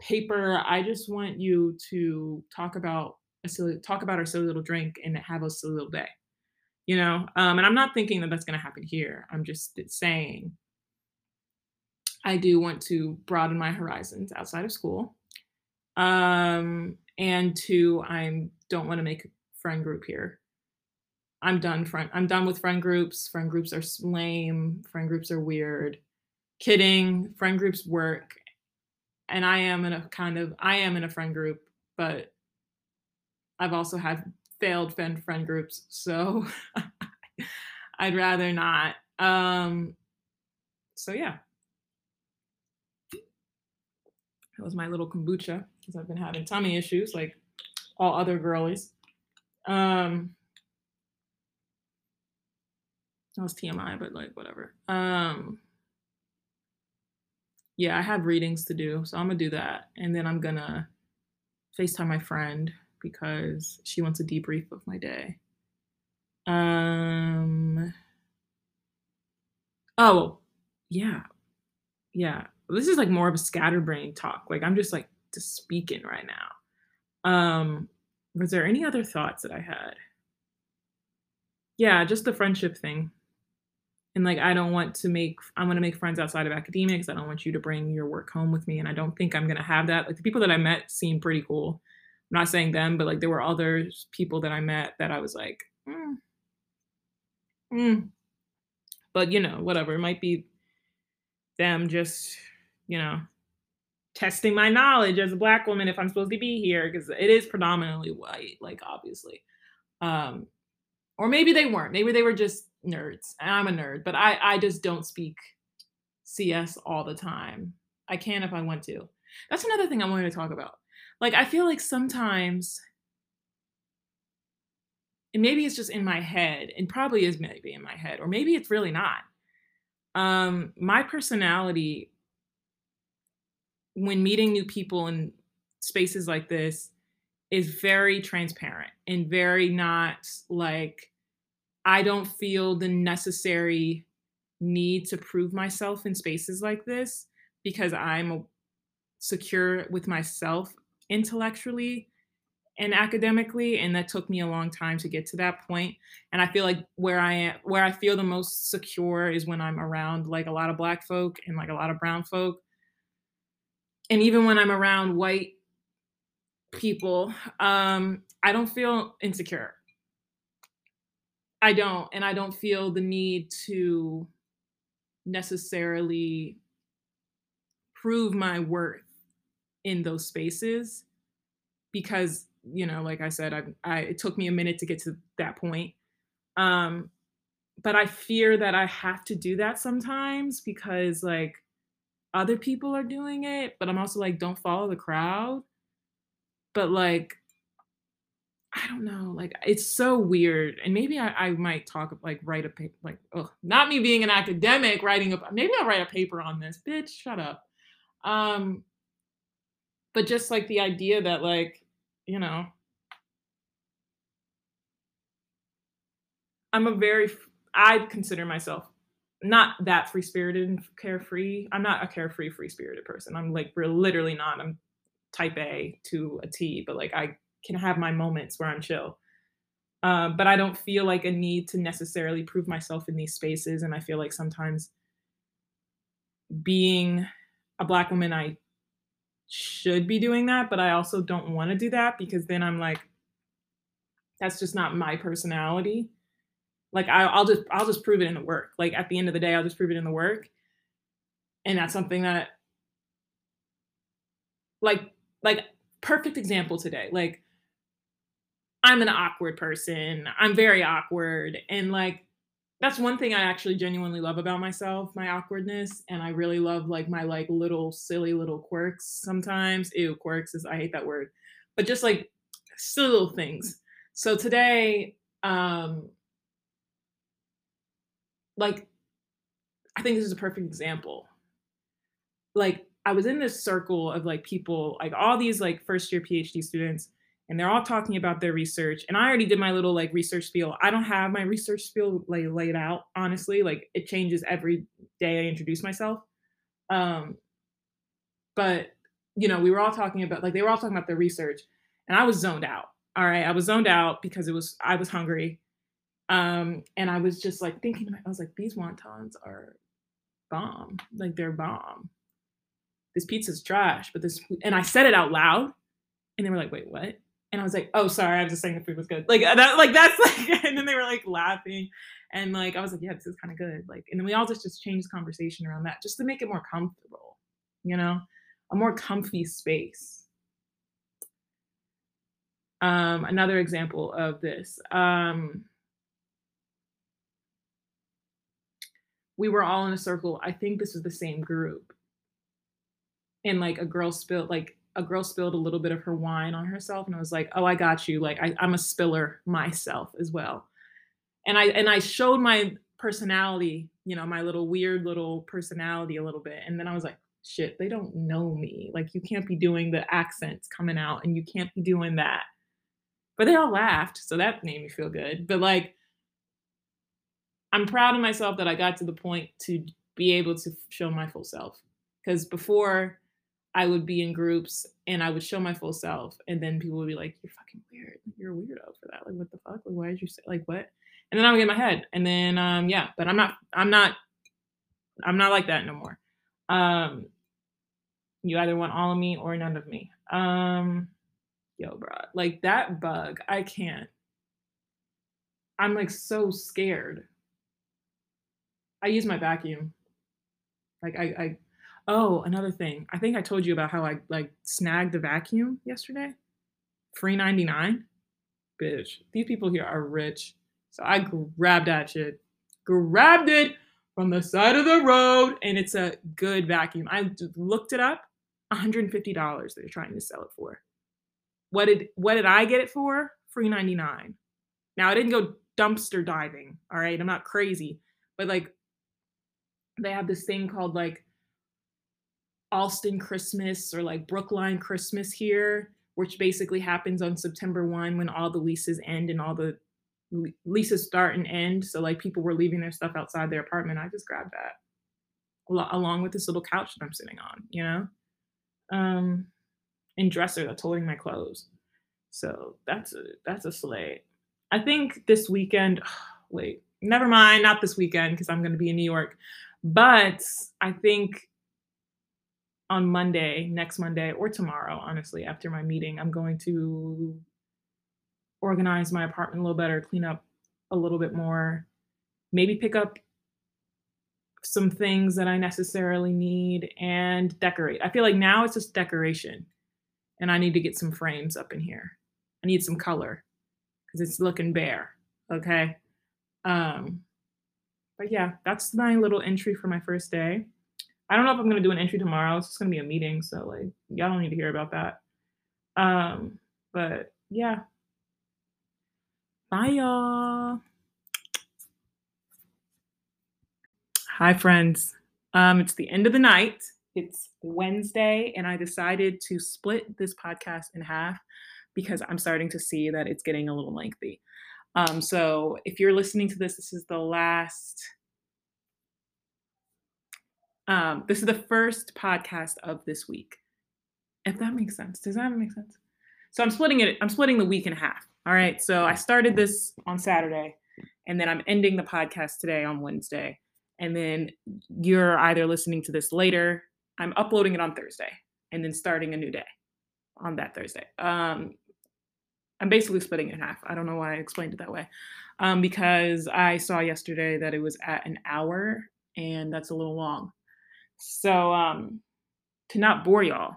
paper. I just want you to talk about a silly, talk about our silly little drink and have a silly little day, you know. Um, and I'm not thinking that that's going to happen here. I'm just saying I do want to broaden my horizons outside of school. Um, and two, I don't want to make a friend group here. I'm done friend I'm done with friend groups. Friend groups are lame. Friend groups are weird. Kidding. Friend groups work and I am in a kind of I am in a friend group, but I've also had failed friend friend groups, so [LAUGHS] I'd rather not. Um, so yeah, that was my little kombucha because I've been having tummy issues like all other girlies. Um, that was TMI, but like whatever. Um, yeah, I have readings to do, so I'm gonna do that, and then I'm gonna FaceTime my friend because she wants a debrief of my day. Um. Oh, yeah, yeah. This is like more of a scatterbrain talk. Like I'm just like just speaking right now. Um, was there any other thoughts that I had? Yeah, just the friendship thing and like i don't want to make i want to make friends outside of academics. i don't want you to bring your work home with me and i don't think i'm going to have that like the people that i met seem pretty cool i'm not saying them but like there were other people that i met that i was like mm, mm. but you know whatever it might be them just you know testing my knowledge as a black woman if i'm supposed to be here because it is predominantly white like obviously um or maybe they weren't maybe they were just nerds. I'm a nerd, but I I just don't speak CS all the time. I can if I want to. That's another thing I wanted to talk about. Like I feel like sometimes and maybe it's just in my head and probably is maybe in my head or maybe it's really not. Um my personality when meeting new people in spaces like this is very transparent and very not like I don't feel the necessary need to prove myself in spaces like this because I'm secure with myself intellectually and academically and that took me a long time to get to that point and i feel like where i am where i feel the most secure is when i'm around like a lot of black folk and like a lot of brown folk and even when i'm around white people um i don't feel insecure. I don't, and I don't feel the need to necessarily prove my worth in those spaces because you know, like I said, I, I it took me a minute to get to that point. Um, but I fear that I have to do that sometimes because like other people are doing it, but I'm also like, don't follow the crowd. But like, I don't know, like it's so weird. And maybe I, I might talk like write a paper, like, oh, not me being an academic writing a maybe I'll write a paper on this. Bitch, shut up. Um, but just like the idea that like, you know, I'm a very I consider myself not that free spirited and carefree. I'm not a carefree, free spirited person. I'm like we're literally not. I'm type A to a T, but like I can have my moments where I'm chill. Um, but I don't feel like a need to necessarily prove myself in these spaces. And I feel like sometimes being a black woman, I should be doing that, but I also don't want to do that because then I'm like, that's just not my personality. Like I, will just I'll just prove it in the work. Like at the end of the day, I'll just prove it in the work. And that's something that like like perfect example today. Like I'm an awkward person. I'm very awkward. And like that's one thing I actually genuinely love about myself, my awkwardness. And I really love like my like little silly little quirks sometimes. Ew, quirks is I hate that word. But just like silly little things. So today, um, like I think this is a perfect example. Like I was in this circle of like people, like all these like first year PhD students, and they're all talking about their research. And I already did my little like research spiel. I don't have my research spiel like laid out, honestly. Like it changes every day I introduce myself. Um, but you know, we were all talking about like they were all talking about their research, and I was zoned out. All right, I was zoned out because it was I was hungry um, and I was just like thinking, I was like, these wontons are bomb. Like they're bomb. This pizza's trash, but this, and I said it out loud and they were like, wait, what? And I was like, oh, sorry. I was just saying the food was good. Like that, like that's [LAUGHS] like, and then they were like laughing. And like, I was like, yeah, this is kind of good. Like, and then we all just, just changed conversation around that just to make it more comfortable, you know, a more comfy space. Um, another example of this. Um, we were all in a circle. I think this was the same group. And like a girl spilled like a girl spilled a little bit of her wine on herself and I was like, "Oh, I got you. Like I, I'm a spiller myself as well." And I and I showed my personality, you know, my little weird little personality a little bit. And then I was like, "Shit, they don't know me. Like you can't be doing the accents coming out and you can't be doing that." But they all laughed, so that made me feel good. But like I'm proud of myself that I got to the point to be able to show my full self. Because before I would be in groups and I would show my full self, and then people would be like, "You're fucking weird. You're a weirdo for that. Like, what the fuck? Like, why did you say like what?" And then I would get my head, and then um, yeah, but I'm not, I'm not, I'm not like that no more. Um, you either want all of me or none of me. Um, yo, bro, like that bug, I can't. I'm like so scared I use my vacuum. Like I, I oh, another thing. I think I told you about how I like snagged the vacuum yesterday. Free 99. Bitch, these people here are rich. So I grabbed that shit. Grabbed it from the side of the road and it's a good vacuum. I looked it up. $150 they're trying to sell it for. What did what did I get it for? Free 99. Now I didn't go dumpster diving, all right? I'm not crazy, but like they have this thing called like Allston Christmas or like Brookline Christmas here, which basically happens on September 1 when all the leases end and all the leases start and end. So like people were leaving their stuff outside their apartment. I just grabbed that along with this little couch that I'm sitting on, you know? Um and dresser that's holding my clothes. So that's a that's a slate. I think this weekend, [SIGHS] wait, never mind, not this weekend because I'm going to be in New York. But I think on Monday, next Monday, or tomorrow, honestly, after my meeting, I'm going to organize my apartment a little better, clean up a little bit more, maybe pick up some things that I necessarily need and decorate. I feel like now it's just decoration and I need to get some frames up in here I need some color because it's looking bare. Okay. Um, but yeah, that's my little entry for my first day. I don't know if I'm gonna do an entry tomorrow. It's just gonna be a meeting, so like y'all don't need to hear about that. Um, but yeah. Bye y'all. Hi friends. Um, it's the end of the night. It's Wednesday, and I decided to split this podcast in half because I'm starting to see that it's getting a little lengthy. Um, so if you're listening to this, this is the last. Um, this is the first podcast of this week. If that makes sense. Does that make sense? So I'm splitting it, I'm splitting the week in half. All right. So I started this on Saturday, and then I'm ending the podcast today on Wednesday. And then you're either listening to this later. I'm uploading it on Thursday and then starting a new day on that Thursday. Um, I'm basically splitting it in half. I don't know why I explained it that way. Um, because I saw yesterday that it was at an hour and that's a little long. So um, to not bore y'all,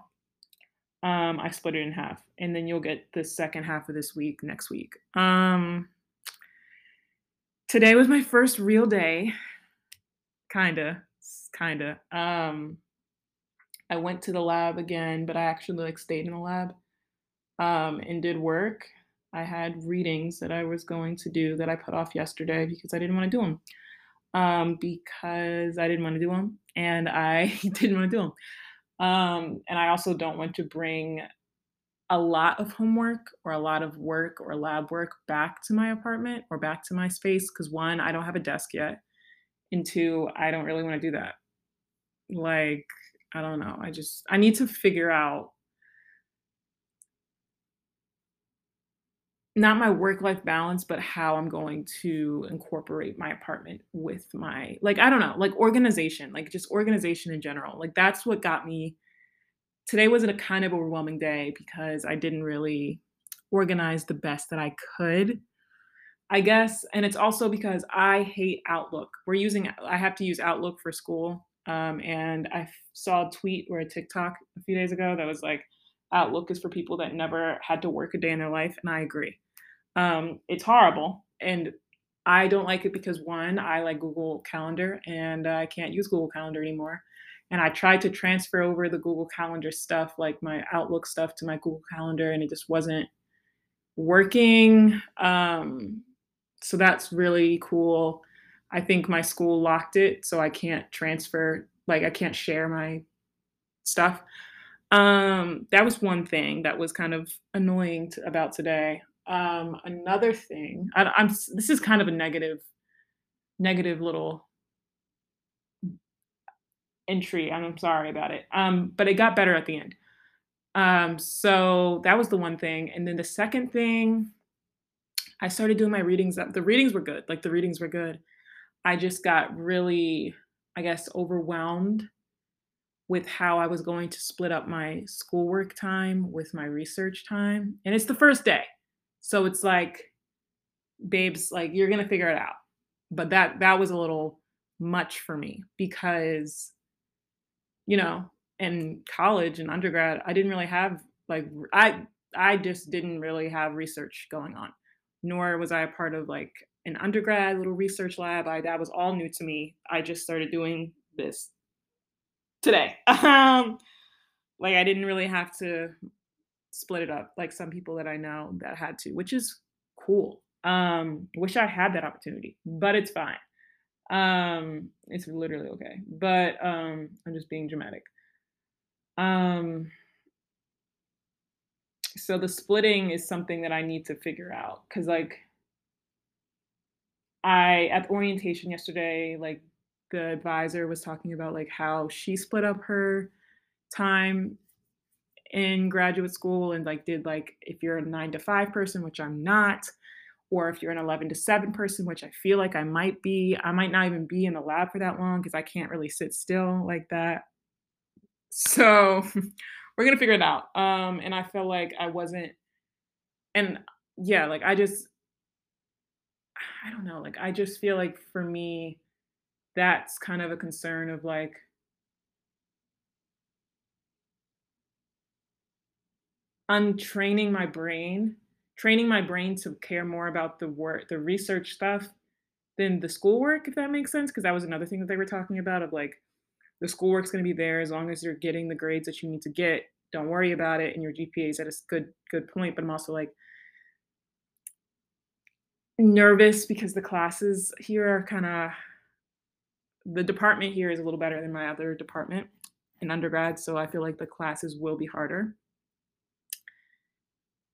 um, I split it in half and then you'll get the second half of this week next week. Um, today was my first real day. Kinda, kinda. Um, I went to the lab again, but I actually like stayed in the lab um, and did work. I had readings that I was going to do that I put off yesterday because I didn't want to do them. Um, because I didn't want to do them and I [LAUGHS] didn't want to do them. Um, and I also don't want to bring a lot of homework or a lot of work or lab work back to my apartment or back to my space because one, I don't have a desk yet. And two, I don't really want to do that. Like, I don't know. I just, I need to figure out not my work life balance, but how I'm going to incorporate my apartment with my, like, I don't know, like organization, like just organization in general. Like, that's what got me. Today was a kind of overwhelming day because I didn't really organize the best that I could, I guess. And it's also because I hate Outlook. We're using, I have to use Outlook for school. Um, and I saw a tweet or a TikTok a few days ago that was like, Outlook is for people that never had to work a day in their life. And I agree. Um, it's horrible. And I don't like it because one, I like Google Calendar and I can't use Google Calendar anymore. And I tried to transfer over the Google Calendar stuff, like my Outlook stuff, to my Google Calendar, and it just wasn't working. Um, so that's really cool. I think my school locked it, so I can't transfer, like, I can't share my stuff. Um, that was one thing that was kind of annoying to, about today. Um, another thing, I, I'm this is kind of a negative, negative little entry, and I'm sorry about it. Um, but it got better at the end. Um, so that was the one thing, and then the second thing, I started doing my readings. The readings were good, like the readings were good. I just got really, I guess, overwhelmed with how I was going to split up my schoolwork time with my research time. And it's the first day. So it's like, babes, like you're gonna figure it out. But that that was a little much for me because, you know, in college and undergrad, I didn't really have like I I just didn't really have research going on. Nor was I a part of like an undergrad little research lab. I that was all new to me. I just started doing this today. [LAUGHS] Um like I didn't really have to split it up like some people that I know that had to, which is cool. Um, wish I had that opportunity, but it's fine. Um, it's literally okay. But um, I'm just being dramatic. Um, so the splitting is something that I need to figure out because like I at orientation yesterday, like the advisor was talking about like how she split up her time in graduate school and like did like if you're a nine to five person, which I'm not, or if you're an 11 to 7 person, which I feel like I might be, I might not even be in the lab for that long because I can't really sit still like that. So [LAUGHS] we're gonna figure it out. Um, and I feel like I wasn't, and yeah, like I just, I don't know, like I just feel like for me, that's kind of a concern of like, untraining my brain training my brain to care more about the work, the research stuff than the schoolwork, if that makes sense. Because that was another thing that they were talking about of like the schoolwork's going to be there as long as you're getting the grades that you need to get. Don't worry about it, and your GPA is at a good good point. But I'm also like nervous because the classes here are kind of the department here is a little better than my other department in undergrad, so I feel like the classes will be harder.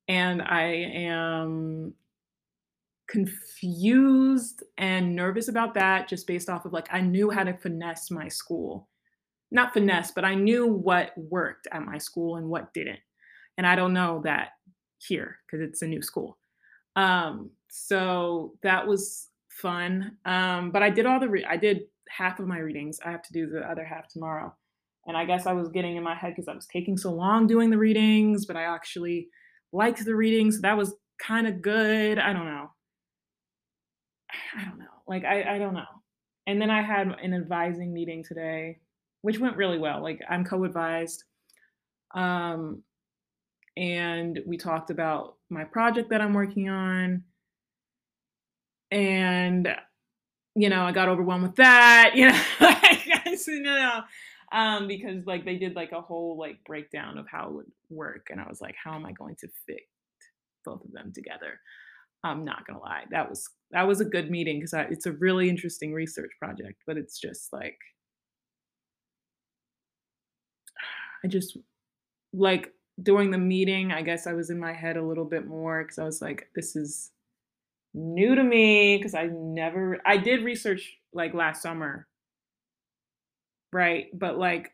And I am confused and nervous about that just based off of like I knew how to finesse my school. Not finesse, but I knew what worked at my school and what didn't. And I don't know that here because it's a new school. Um, so that was fun. Um, but I did all the re- I did half of my readings. I have to do the other half tomorrow. And I guess I was getting in my head because I was taking so long doing the readings, but I actually liked the reading, So that was kind of good. I don't know. I don't know. Like I, I don't know. And then I had an advising meeting today, which went really well. Like I'm co-advised. Um, and we talked about my project that I'm working on. And you know, I got overwhelmed with that, [LAUGHS] you know. Um, because like they did like a whole like breakdown of how it would work. And I was like, how am I going to fit both of them together? I'm not gonna lie. That was that was a good meeting because it's a really interesting research project, but it's just like [SIGHS] I just like during the meeting, I guess I was in my head a little bit more because I was like, this is new to me because I never I did research like last summer. Right? But like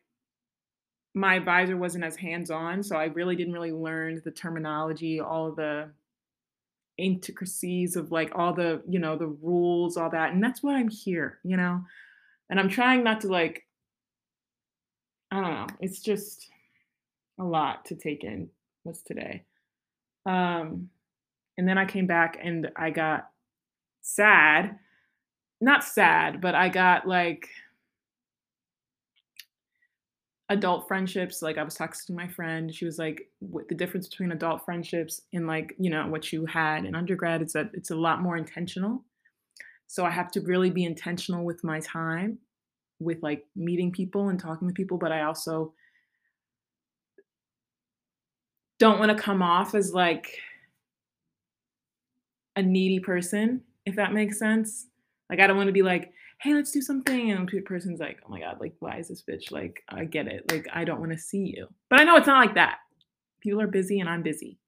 my advisor wasn't as hands-on, so I really didn't really learn the terminology, all the intricacies of like all the, you know, the rules, all that. And that's why I'm here, you know? And I'm trying not to like I don't know. It's just a lot to take in was today. Um and then I came back and I got sad. Not sad, but I got like adult friendships. Like I was texting my friend. She was like, what the difference between adult friendships and like, you know, what you had in undergrad is that it's a lot more intentional. So I have to really be intentional with my time with like meeting people and talking with people, but I also don't want to come off as like a needy person, if that makes sense. Like I don't want to be like, hey, let's do something. And the person's like, oh my God, like, why is this bitch? Like, I get it. Like, I don't want to see you. But I know it's not like that. People are busy and I'm busy.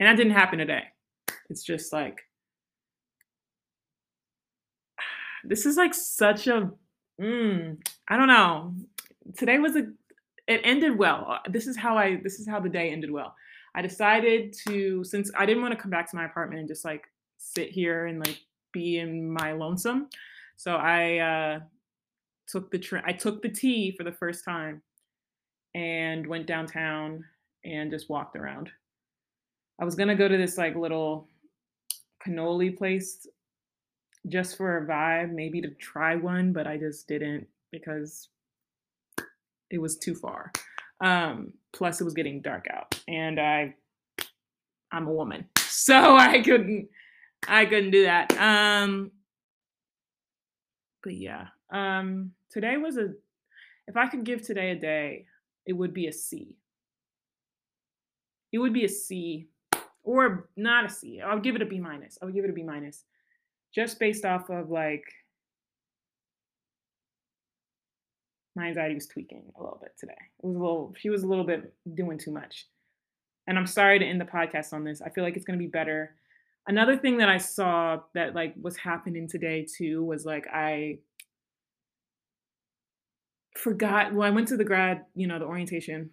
And that didn't happen today. It's just like, [SIGHS] this is like such a, mm, I don't know. Today was a, it ended well. This is how I, this is how the day ended well. I decided to, since I didn't want to come back to my apartment and just like sit here and like be in my lonesome. So I uh, took the train, I took the T for the first time and went downtown and just walked around. I was gonna go to this like little cannoli place just for a vibe, maybe to try one, but I just didn't because it was too far. Um, plus, it was getting dark out, and I, I'm a woman, [LAUGHS] so I couldn't, I couldn't do that. Um, but yeah, um, today was a. If I could give today a day, it would be a C. It would be a C, or not a C. I would give it a B minus. I would give it a B minus, just based off of like my anxiety was tweaking a little bit today. It was a little, she was a little bit doing too much. And I'm sorry to end the podcast on this. I feel like it's going to be better. Another thing that I saw that like was happening today too was like I forgot. Well, I went to the grad, you know, the orientation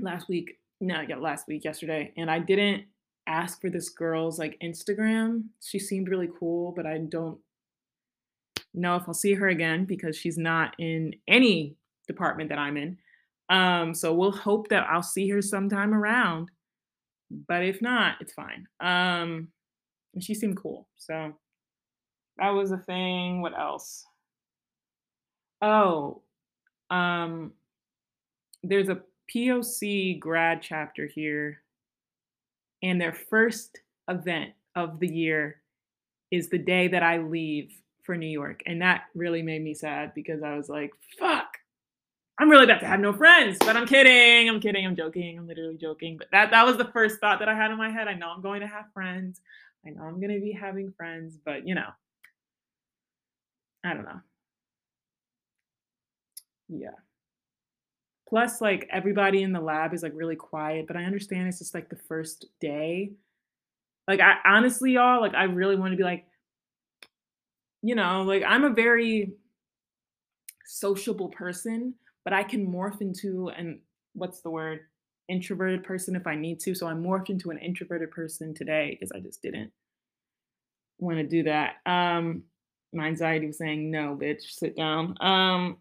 last week. No, yeah, last week, yesterday, and I didn't ask for this girl's like Instagram. She seemed really cool, but I don't know if I'll see her again because she's not in any department that I'm in. Um, so we'll hope that I'll see her sometime around. But if not, it's fine. Um, and she seemed cool. So that was a thing. What else? Oh, um, there's a POC grad chapter here and their first event of the year is the day that I leave for New York. And that really made me sad because I was like, fuck, I'm really about to have no friends. But I'm kidding. I'm kidding. I'm joking. I'm literally joking. But that that was the first thought that I had in my head. I know I'm going to have friends. I know I'm going to be having friends, but you know, I don't know. Yeah. Plus, like everybody in the lab is like really quiet, but I understand it's just like the first day. Like I honestly, y'all, like I really want to be like, you know, like I'm a very sociable person, but I can morph into an what's the word? Introverted person if I need to. So I morphed into an introverted person today because I just didn't want to do that. Um, my anxiety was saying, no, bitch, sit down. Um,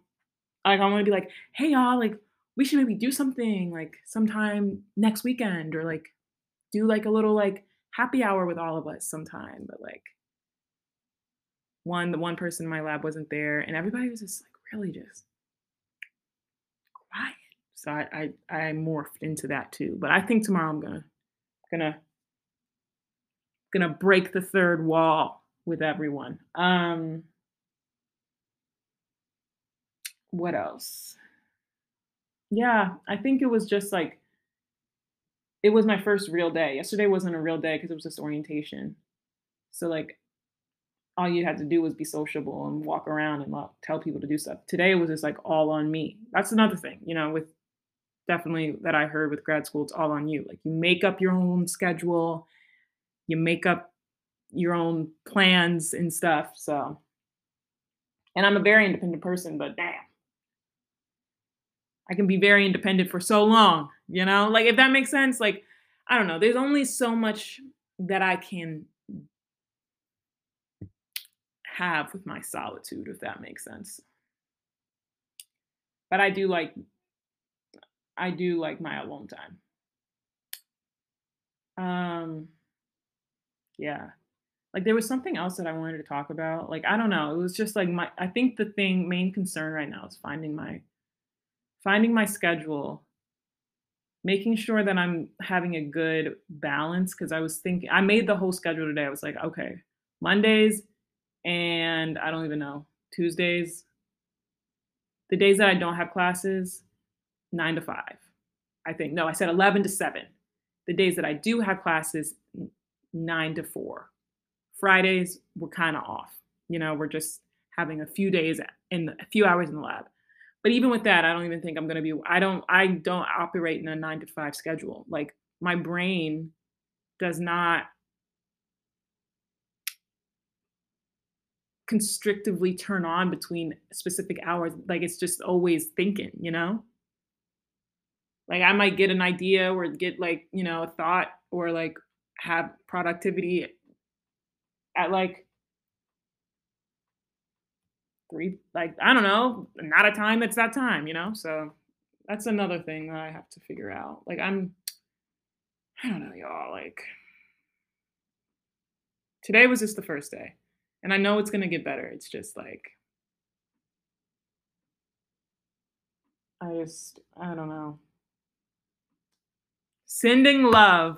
like I want to be like, hey y'all, like we should maybe do something like sometime next weekend or like do like a little like happy hour with all of us sometime. But like one, the one person in my lab wasn't there and everybody was just like really just quiet. So I I, I morphed into that too. But I think tomorrow I'm gonna gonna gonna break the third wall with everyone. Um what else? Yeah, I think it was just like it was my first real day. Yesterday wasn't a real day because it was just orientation. So like all you had to do was be sociable and walk around and like, tell people to do stuff. Today it was just like all on me. That's another thing, you know, with definitely that I heard with grad school, it's all on you. Like you make up your own schedule, you make up your own plans and stuff. So, and I'm a very independent person, but damn, I can be very independent for so long, you know? Like if that makes sense, like I don't know, there's only so much that I can have with my solitude if that makes sense. But I do like I do like my alone time. Um yeah. Like there was something else that I wanted to talk about. Like I don't know, it was just like my I think the thing main concern right now is finding my finding my schedule, making sure that I'm having a good balance. Cause I was thinking, I made the whole schedule today. I was like, okay, Mondays and I don't even know, Tuesdays, the days that I don't have classes, nine to five. I think, no, I said 11 to seven. The days that I do have classes, nine to four. Fridays, we're kind of off. You know, we're just having a few days in a few hours in the lab but even with that, I don't even think I'm going to be, I don't, I don't operate in a nine to five schedule. Like my brain does not constrictively turn on between specific hours. Like it's just always thinking, you know? Like I might get an idea or get like, you know, a thought or like have productivity at like three like i don't know not a time it's that time you know so that's another thing that i have to figure out like i'm i don't know y'all like today was just the first day and i know it's going to get better it's just like i just i don't know sending love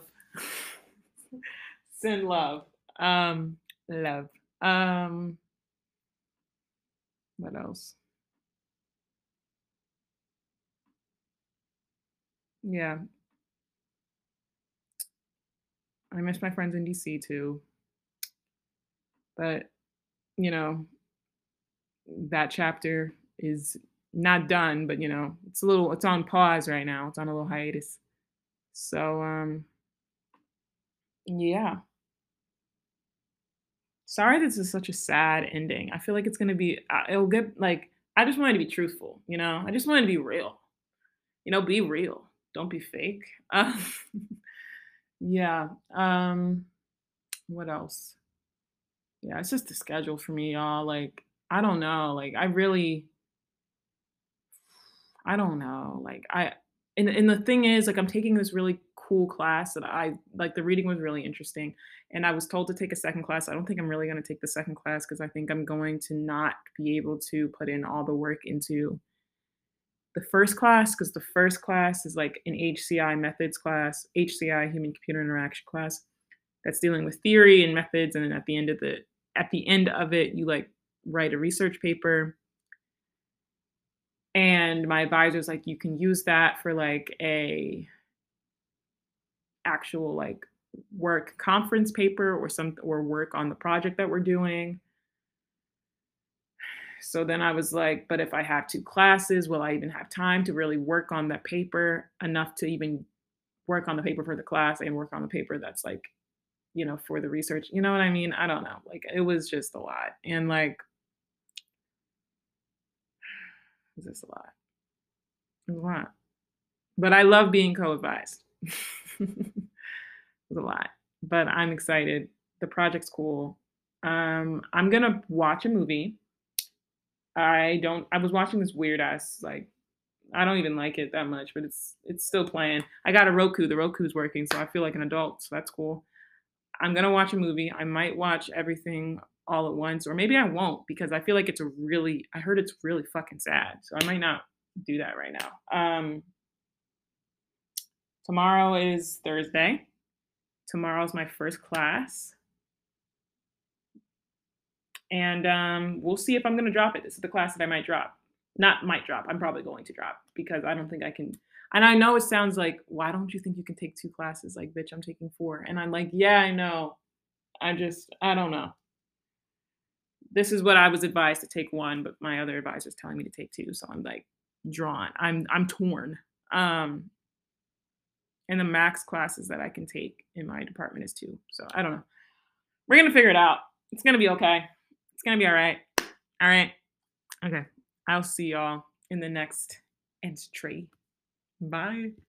send love um love um what else? Yeah. I miss my friends in DC too. But, you know, that chapter is not done, but you know, it's a little it's on pause right now. It's on a little hiatus. So um yeah. Sorry, this is such a sad ending. I feel like it's gonna be. Uh, it'll get like. I just wanted to be truthful, you know. I just wanted to be real. You know, be real. Don't be fake. Uh, [LAUGHS] yeah. Um. What else? Yeah, it's just the schedule for me, y'all. Like, I don't know. Like, I really. I don't know. Like, I. And and the thing is, like, I'm taking this really cool class that I like the reading was really interesting and I was told to take a second class. I don't think I'm really going to take the second class because I think I'm going to not be able to put in all the work into the first class because the first class is like an HCI methods class, HCI human computer interaction class that's dealing with theory and methods and then at the end of the at the end of it you like write a research paper. And my advisor's like you can use that for like a actual like work conference paper or some or work on the project that we're doing. So then I was like, but if I have two classes, will I even have time to really work on that paper enough to even work on the paper for the class and work on the paper that's like, you know, for the research? You know what I mean? I don't know. Like it was just a lot. And like, [SIGHS] it's just a lot. It's a lot. But I love being co advised. [LAUGHS] it's a lot. But I'm excited. The project's cool. Um, I'm to watch a movie I don't. I was watching this weird ass like. I don't even like it that much, but it's it's still playing. I got a Roku. The Roku's working, so I feel like an adult. So that's cool. I'm gonna watch a movie. I might watch everything all at once, or maybe I won't because I feel like it's a really. I heard it's really fucking sad, so I might not do that right now. Um, tomorrow is Thursday. Tomorrow's my first class and um, we'll see if I'm going to drop it. This is the class that I might drop. Not might drop. I'm probably going to drop because I don't think I can. And I know it sounds like, why don't you think you can take two classes? Like, bitch, I'm taking four. And I'm like, yeah, I know. I just, I don't know. This is what I was advised to take one, but my other advisor is telling me to take two. So I'm like drawn. I'm I'm torn. Um, and the max classes that I can take in my department is two. So I don't know. We're gonna figure it out. It's gonna be okay. It's to be all right. All right. Okay. I'll see y'all in the next entry. Bye.